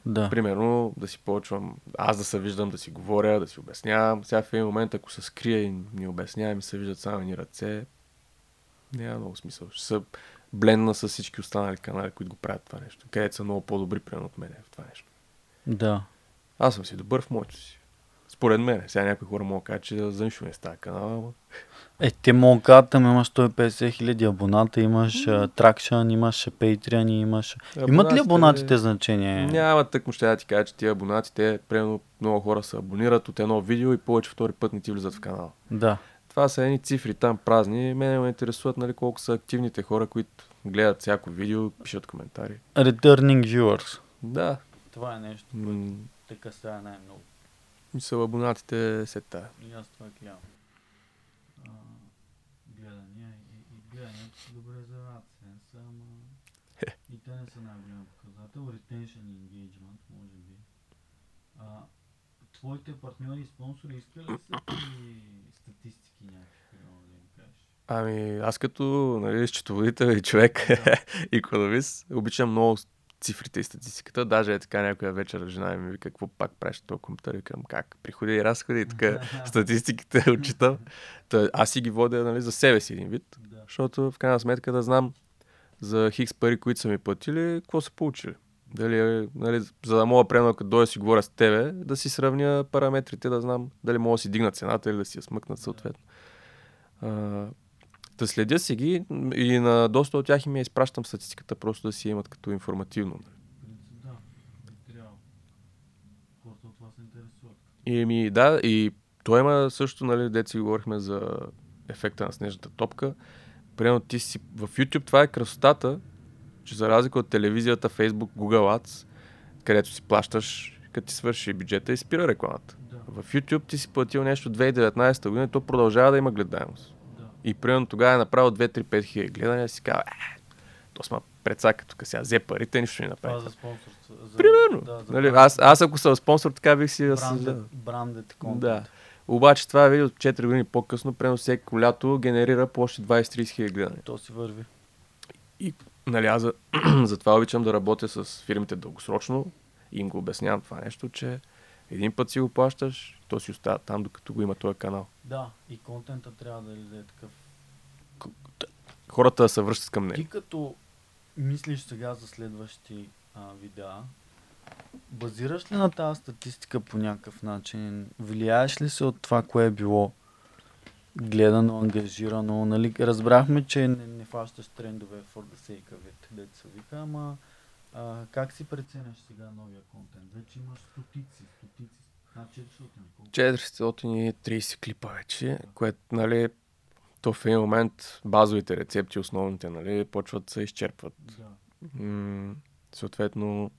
Да. Примерно да си почвам, аз да се виждам, да си говоря, да си обяснявам. Сега в един момент, ако се скрия и ни обяснява и се виждат само ни ръце, няма много смисъл. Ще се блендна с всички останали канали, които го правят това нещо. Където са много по-добри, примерно от мен в това нещо. Да. Аз съм си добър в моето си. Според мен. Сега някои хора могат да кажат, че за нищо не става канала, ама... Е, те могат да кажат, там имаш 150 хиляди абоната, имаш mm. Traction, имаш Patreon, имаш... Имат ли абонатите значение? Няма тък му ще да ти кажа, че тия абонатите, примерно много хора се абонират от едно видео и повече втори път не ти влизат в канала. Да. Това са едни цифри там празни. Мене ме интересуват нали, колко са активните хора, които гледат всяко видео, пишат коментари. Returning viewers. Да, Това е нещо, м- те касае най-много. Мисъл абонатите се тая. И аз това гледам. А, гледания и, и гледанията са добре за AdSense, ама и те не са най-голям показател. Retention и engagement, може би. А, твоите партньори и спонсори искали ли са ти статистики някакви, да им кажеш? Ами, аз като нали, счетоводител и човек, икономист, обичам много цифрите и статистиката. Даже е така някоя вечер жена ми вика, какво пак правиш този компютър? Викам, как? Приходи и разходи и така статистиките отчитам. Та, аз си ги водя нали, за себе си един вид, Да. защото в крайна сметка да знам за хикс пари, които са ми платили, какво са получили. Дали, нали, за да мога, примерно, като дойда си говоря с тебе, да си сравня параметрите, да знам дали мога да си дигна цената или да си я смъкнат съответно. А, да следя си ги и на доста от тях им я изпращам статистиката, просто да си я имат като информативно. нали. Да. Хората от това се интересуват. И ми, да, и той има също, нали, дете си говорихме за ефекта на снежната топка. Примерно ти си в YouTube, това е красотата, че за разлика от телевизията, Facebook, Google Ads, където си плащаш, като ти свърши бюджета и спира рекламата. Да, В YouTube ти си платил нещо 2019 година и то продължава да има гледаемост. И примерно тогава е направил 2-3-5 хиляди гледания и си казва, е, то сма прецака тук сега, взе парите, нищо не Това направи. за спонсорство. За, Примерно. Да, за нали, аз, аз ако съм спонсор, така бих си... брандед, брандед контент. Да. Обаче това е видео 4 години по-късно, прено всеко лято генерира по още 20-30 хиляди гледания. То си върви. И нали, аз за, затова обичам да работя с фирмите дългосрочно и им го обяснявам това нещо, че един път си го плащаш, то си остава там, докато го има този канал. Да, и контента трябва да е такъв. Хората да се връщат към Ти него. като мислиш сега за следващи а, видеа, базираш ли на тази статистика по някакъв начин? Влияеш ли се от това, кое е било гледано, ангажирано? Нали, разбрахме, че не, не фащаш трендове for the sake of it, дето се вика, ама а, как си преценяш сега новия контент? Вече имаш стотици, стотици, над 400. колко? 430 клипа вече, което, нали, то в един момент базовите рецепти, основните, нали, почват да се изчерпват. Да. М- съответно,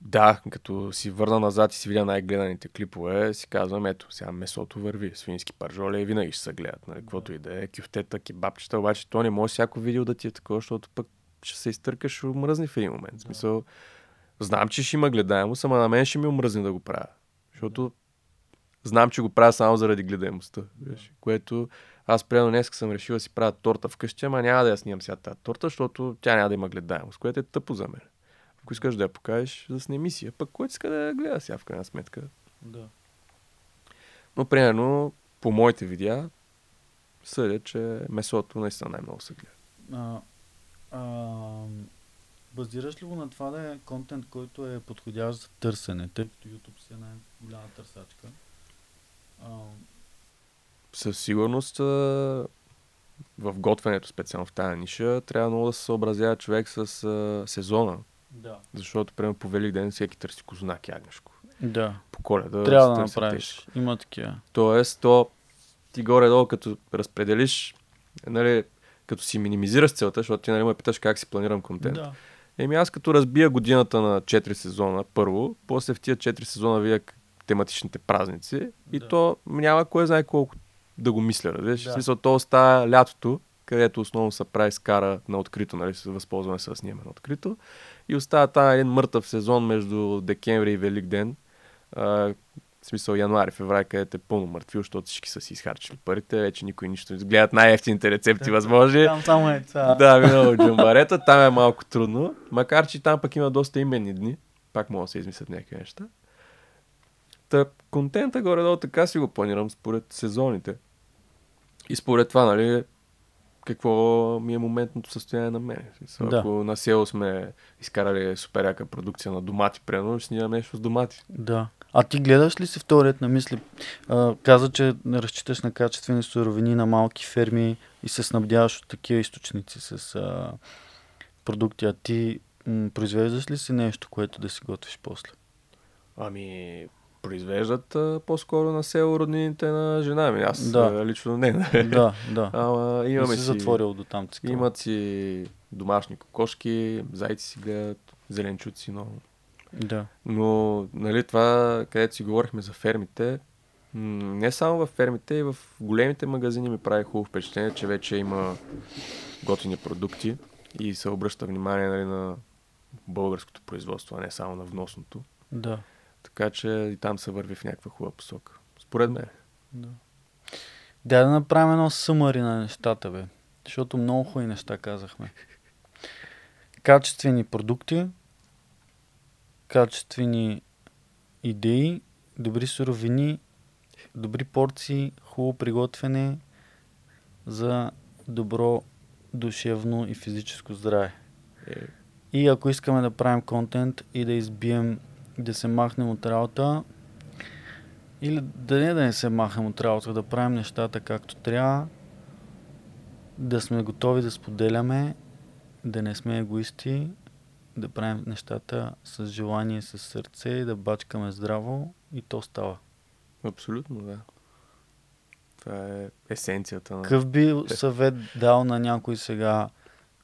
да, като си върна назад и си видя най-гледаните клипове, си казвам, ето, сега месото върви, свински паржоли винаги ще се гледат, нали, каквото и да е, кюфтета, кебабчета, обаче то не може всяко видео да ти е такова, защото пък ще се изтъркаш, умръзни в един момент. В смисъл, знам, че ще има гледаемост, ама на мен ще ми умръзни да го правя. Защото знам, че го правя само заради гледаемостта. Виж, което аз примерно днес съм решил да си правя торта вкъщи, ама няма да я снимам сега тази торта, защото тя няма да има гледаемост, което е тъпо за мен. Ако искаш да я покажеш, заснеми си я. Пък който иска да я гледа сега в крайна сметка. да. Но примерно по моите видеа съдя, че месото наистина най-много се гледа. А, а, базираш ли го на това да е контент, който е подходящ за търсене, тъй като YouTube си е най-голяма търсачка? А, Със сигурност в готвенето, специално в тази ниша, трябва много да се съобразява човек с а, сезона. да. Защото, примерно, по Велик ден всеки търси кознак и агнешко. Да. По коледа Трябва да направиш. тежко. Има такива. Тоест, то ти горе-долу, като разпределиш, нали, като си минимизираш целта, защото ти нали, ме питаш как си планирам контент. Да. Еми аз като разбия годината на 4 сезона първо, после в тия 4 сезона видя тематичните празници и Да. то няма кой знае колко да го мисля, разбираш? Да. В смисъл, то остава лятото, където основно се прави скара на открито, нали, се възползваме се да снимаме на открито. И остава там един мъртъв сезон между декември и Велик ден. А, в смисъл януари, феврали, където е пълно мъртвил, защото всички са си изхарчили парите, вече никой нищо не гледат най-ефтините рецепти възможни. Там само е това. Да, минало джамбарета, там е малко трудно, макар че там пък има доста именни дни, пак могат да се измислят някакви неща. Та, контента горе-долу така си го планирам според сезоните. И според това, нали, какво ми е моментното състояние на мен. Смисъл, Да. Ако на село сме изкарали супер яка продукция на домати, примерно, ще снимам нещо с домати. Да. А ти гледаш ли си вторият на мисли? А, каза, че не разчиташ на качествени суровини на малки ферми и се снабдяваш от такива източници с а, продукти. А ти м- произвеждаш ли си нещо, което да си готвиш после? Ами, произвеждат а, по-скоро на село роднините на жена ми. Аз Да. лично не. да, да. Ама имаме си си... затворил до там. Имат си домашни кокошки, зайци си гледат, зеленчуци, но... Да. Но, нали, това, където си говорихме за фермите, не само в фермите, и в големите магазини ми прави хубаво впечатление, че вече има готини продукти и се обръща внимание нали, на българското производство, а не само на вносното. Да. Така че и там се върви в някаква хубава посока. Според мен. Да. Дай да направим едно съмари на нещата, бе. Защото много хубави неща казахме. Качествени продукти, качествени идеи, добри суровини, добри порции, хубаво приготвяне за добро душевно и физическо здраве. И ако искаме да правим контент и да избием, да се махнем от работа, или да не да не се махнем от работа, да правим нещата както трябва, да сме готови да споделяме, да не сме егоисти, да правим нещата с желание, с сърце да бачкаме здраво и то става. Абсолютно, да. Това е есенцията на... Какъв би съвет дал на някой сега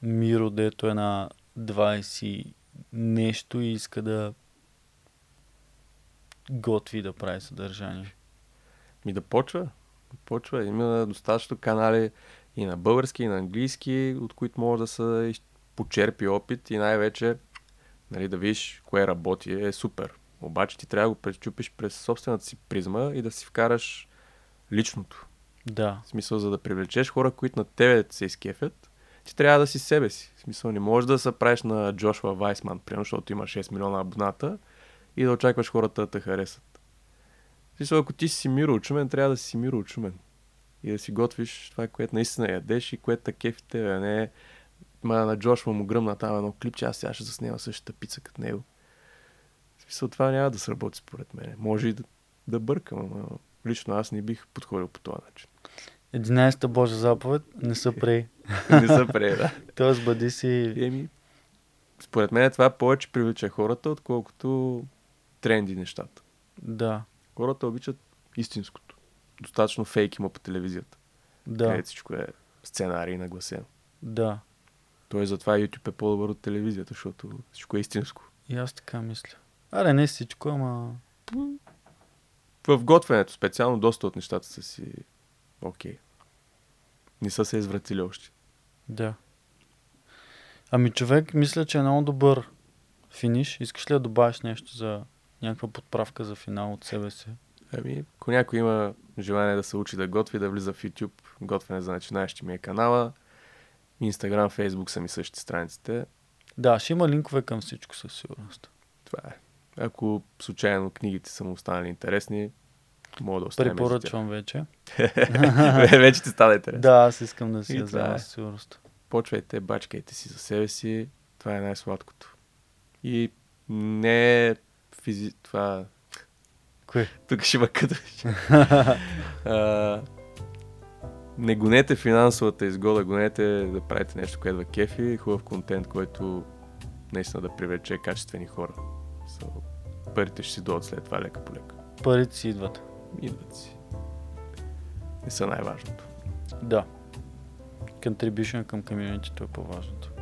Миро, дето е на 20 нещо и иска да готви да прави съдържание? Ми да почва. Почва. Има достатъчно канали и на български, и на английски, от които може да се почерпи опит и най-вече нали, да видиш кое работи е супер. Обаче ти трябва да го пречупиш през собствената си призма и да си вкараш личното. Да. В смисъл, за да привлечеш хора, които на тебе се изкефят, ти трябва да си себе си. В смисъл, не можеш да се правиш на Джошуа Вайсман, примерно, защото има 6 милиона абоната и да очакваш хората да те харесат. В смисъл, ако ти си Миро Учумен, трябва да си Миро Учумен. И да си готвиш това, което наистина ядеш и което е кефи тебе, а не ма на Джошуа му гръмна там едно клипче, аз сега ще заснема същата пица като него. В смисъл, това няма да сработи според мен. Може и да, да бъркам, но лично аз не бих подходил по този начин. 11-та Божа заповед, не са прей. не са прей, да. Тоест бъди си... Еми, според мен това повече привлича хората, отколкото тренди нещата. Да. Хората обичат истинското. Достатъчно фейк има по телевизията. Да. Където всичко е сценарий нагласено. Да. Той затова YouTube е по-добър от телевизията, защото всичко е истинско. И аз така мисля. Аре, не всичко, ама... В готвенето специално доста от нещата са си окей. Okay. Не са се извратили още. Да. Ами човек, мисля, че е много добър финиш. Искаш ли да добавиш нещо за някаква подправка за финал от себе си? Ами, ако някой има желание да се учи да готви, да влиза в YouTube, готвене за начинаещи ми е канала. Инстаграм, Фейсбук са ми същите страниците. Да, ще има линкове към всичко със сигурност. Това е. Ако случайно книгите са му останали интересни, мога да оставим. Препоръчвам вече. вече ти става интересно. Да, аз искам да си я взема е. със сигурност. Почвайте, бачкайте си за себе си. Това е най-сладкото. И не е физи... Това... Кое? Тук ще ма не гонете финансовата изгода, гонете да правите нещо, което ви кефи, хубав контент, който наистина да привлече качествени хора. So, парите ще си дойдат след това лека по лека. Парите си идват. Идват си. Не са най-важното. Да. Contribution към комьюнитито е по-важното.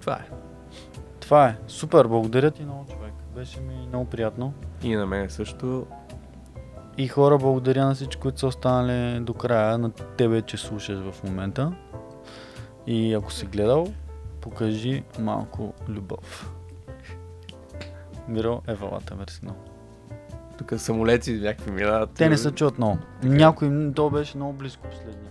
Това е. Това е. Супер, благодаря ти много, човек. Беше ми много приятно. И на мен също. И хора, благодаря на всички, които са останали до края, на тебе, че слушаш в момента. И ако си гледал, покажи малко любов. Миро, евалата, мерси много. Тук самолети някакви минават. Те не се чуват много. Някой, то беше много близко последния.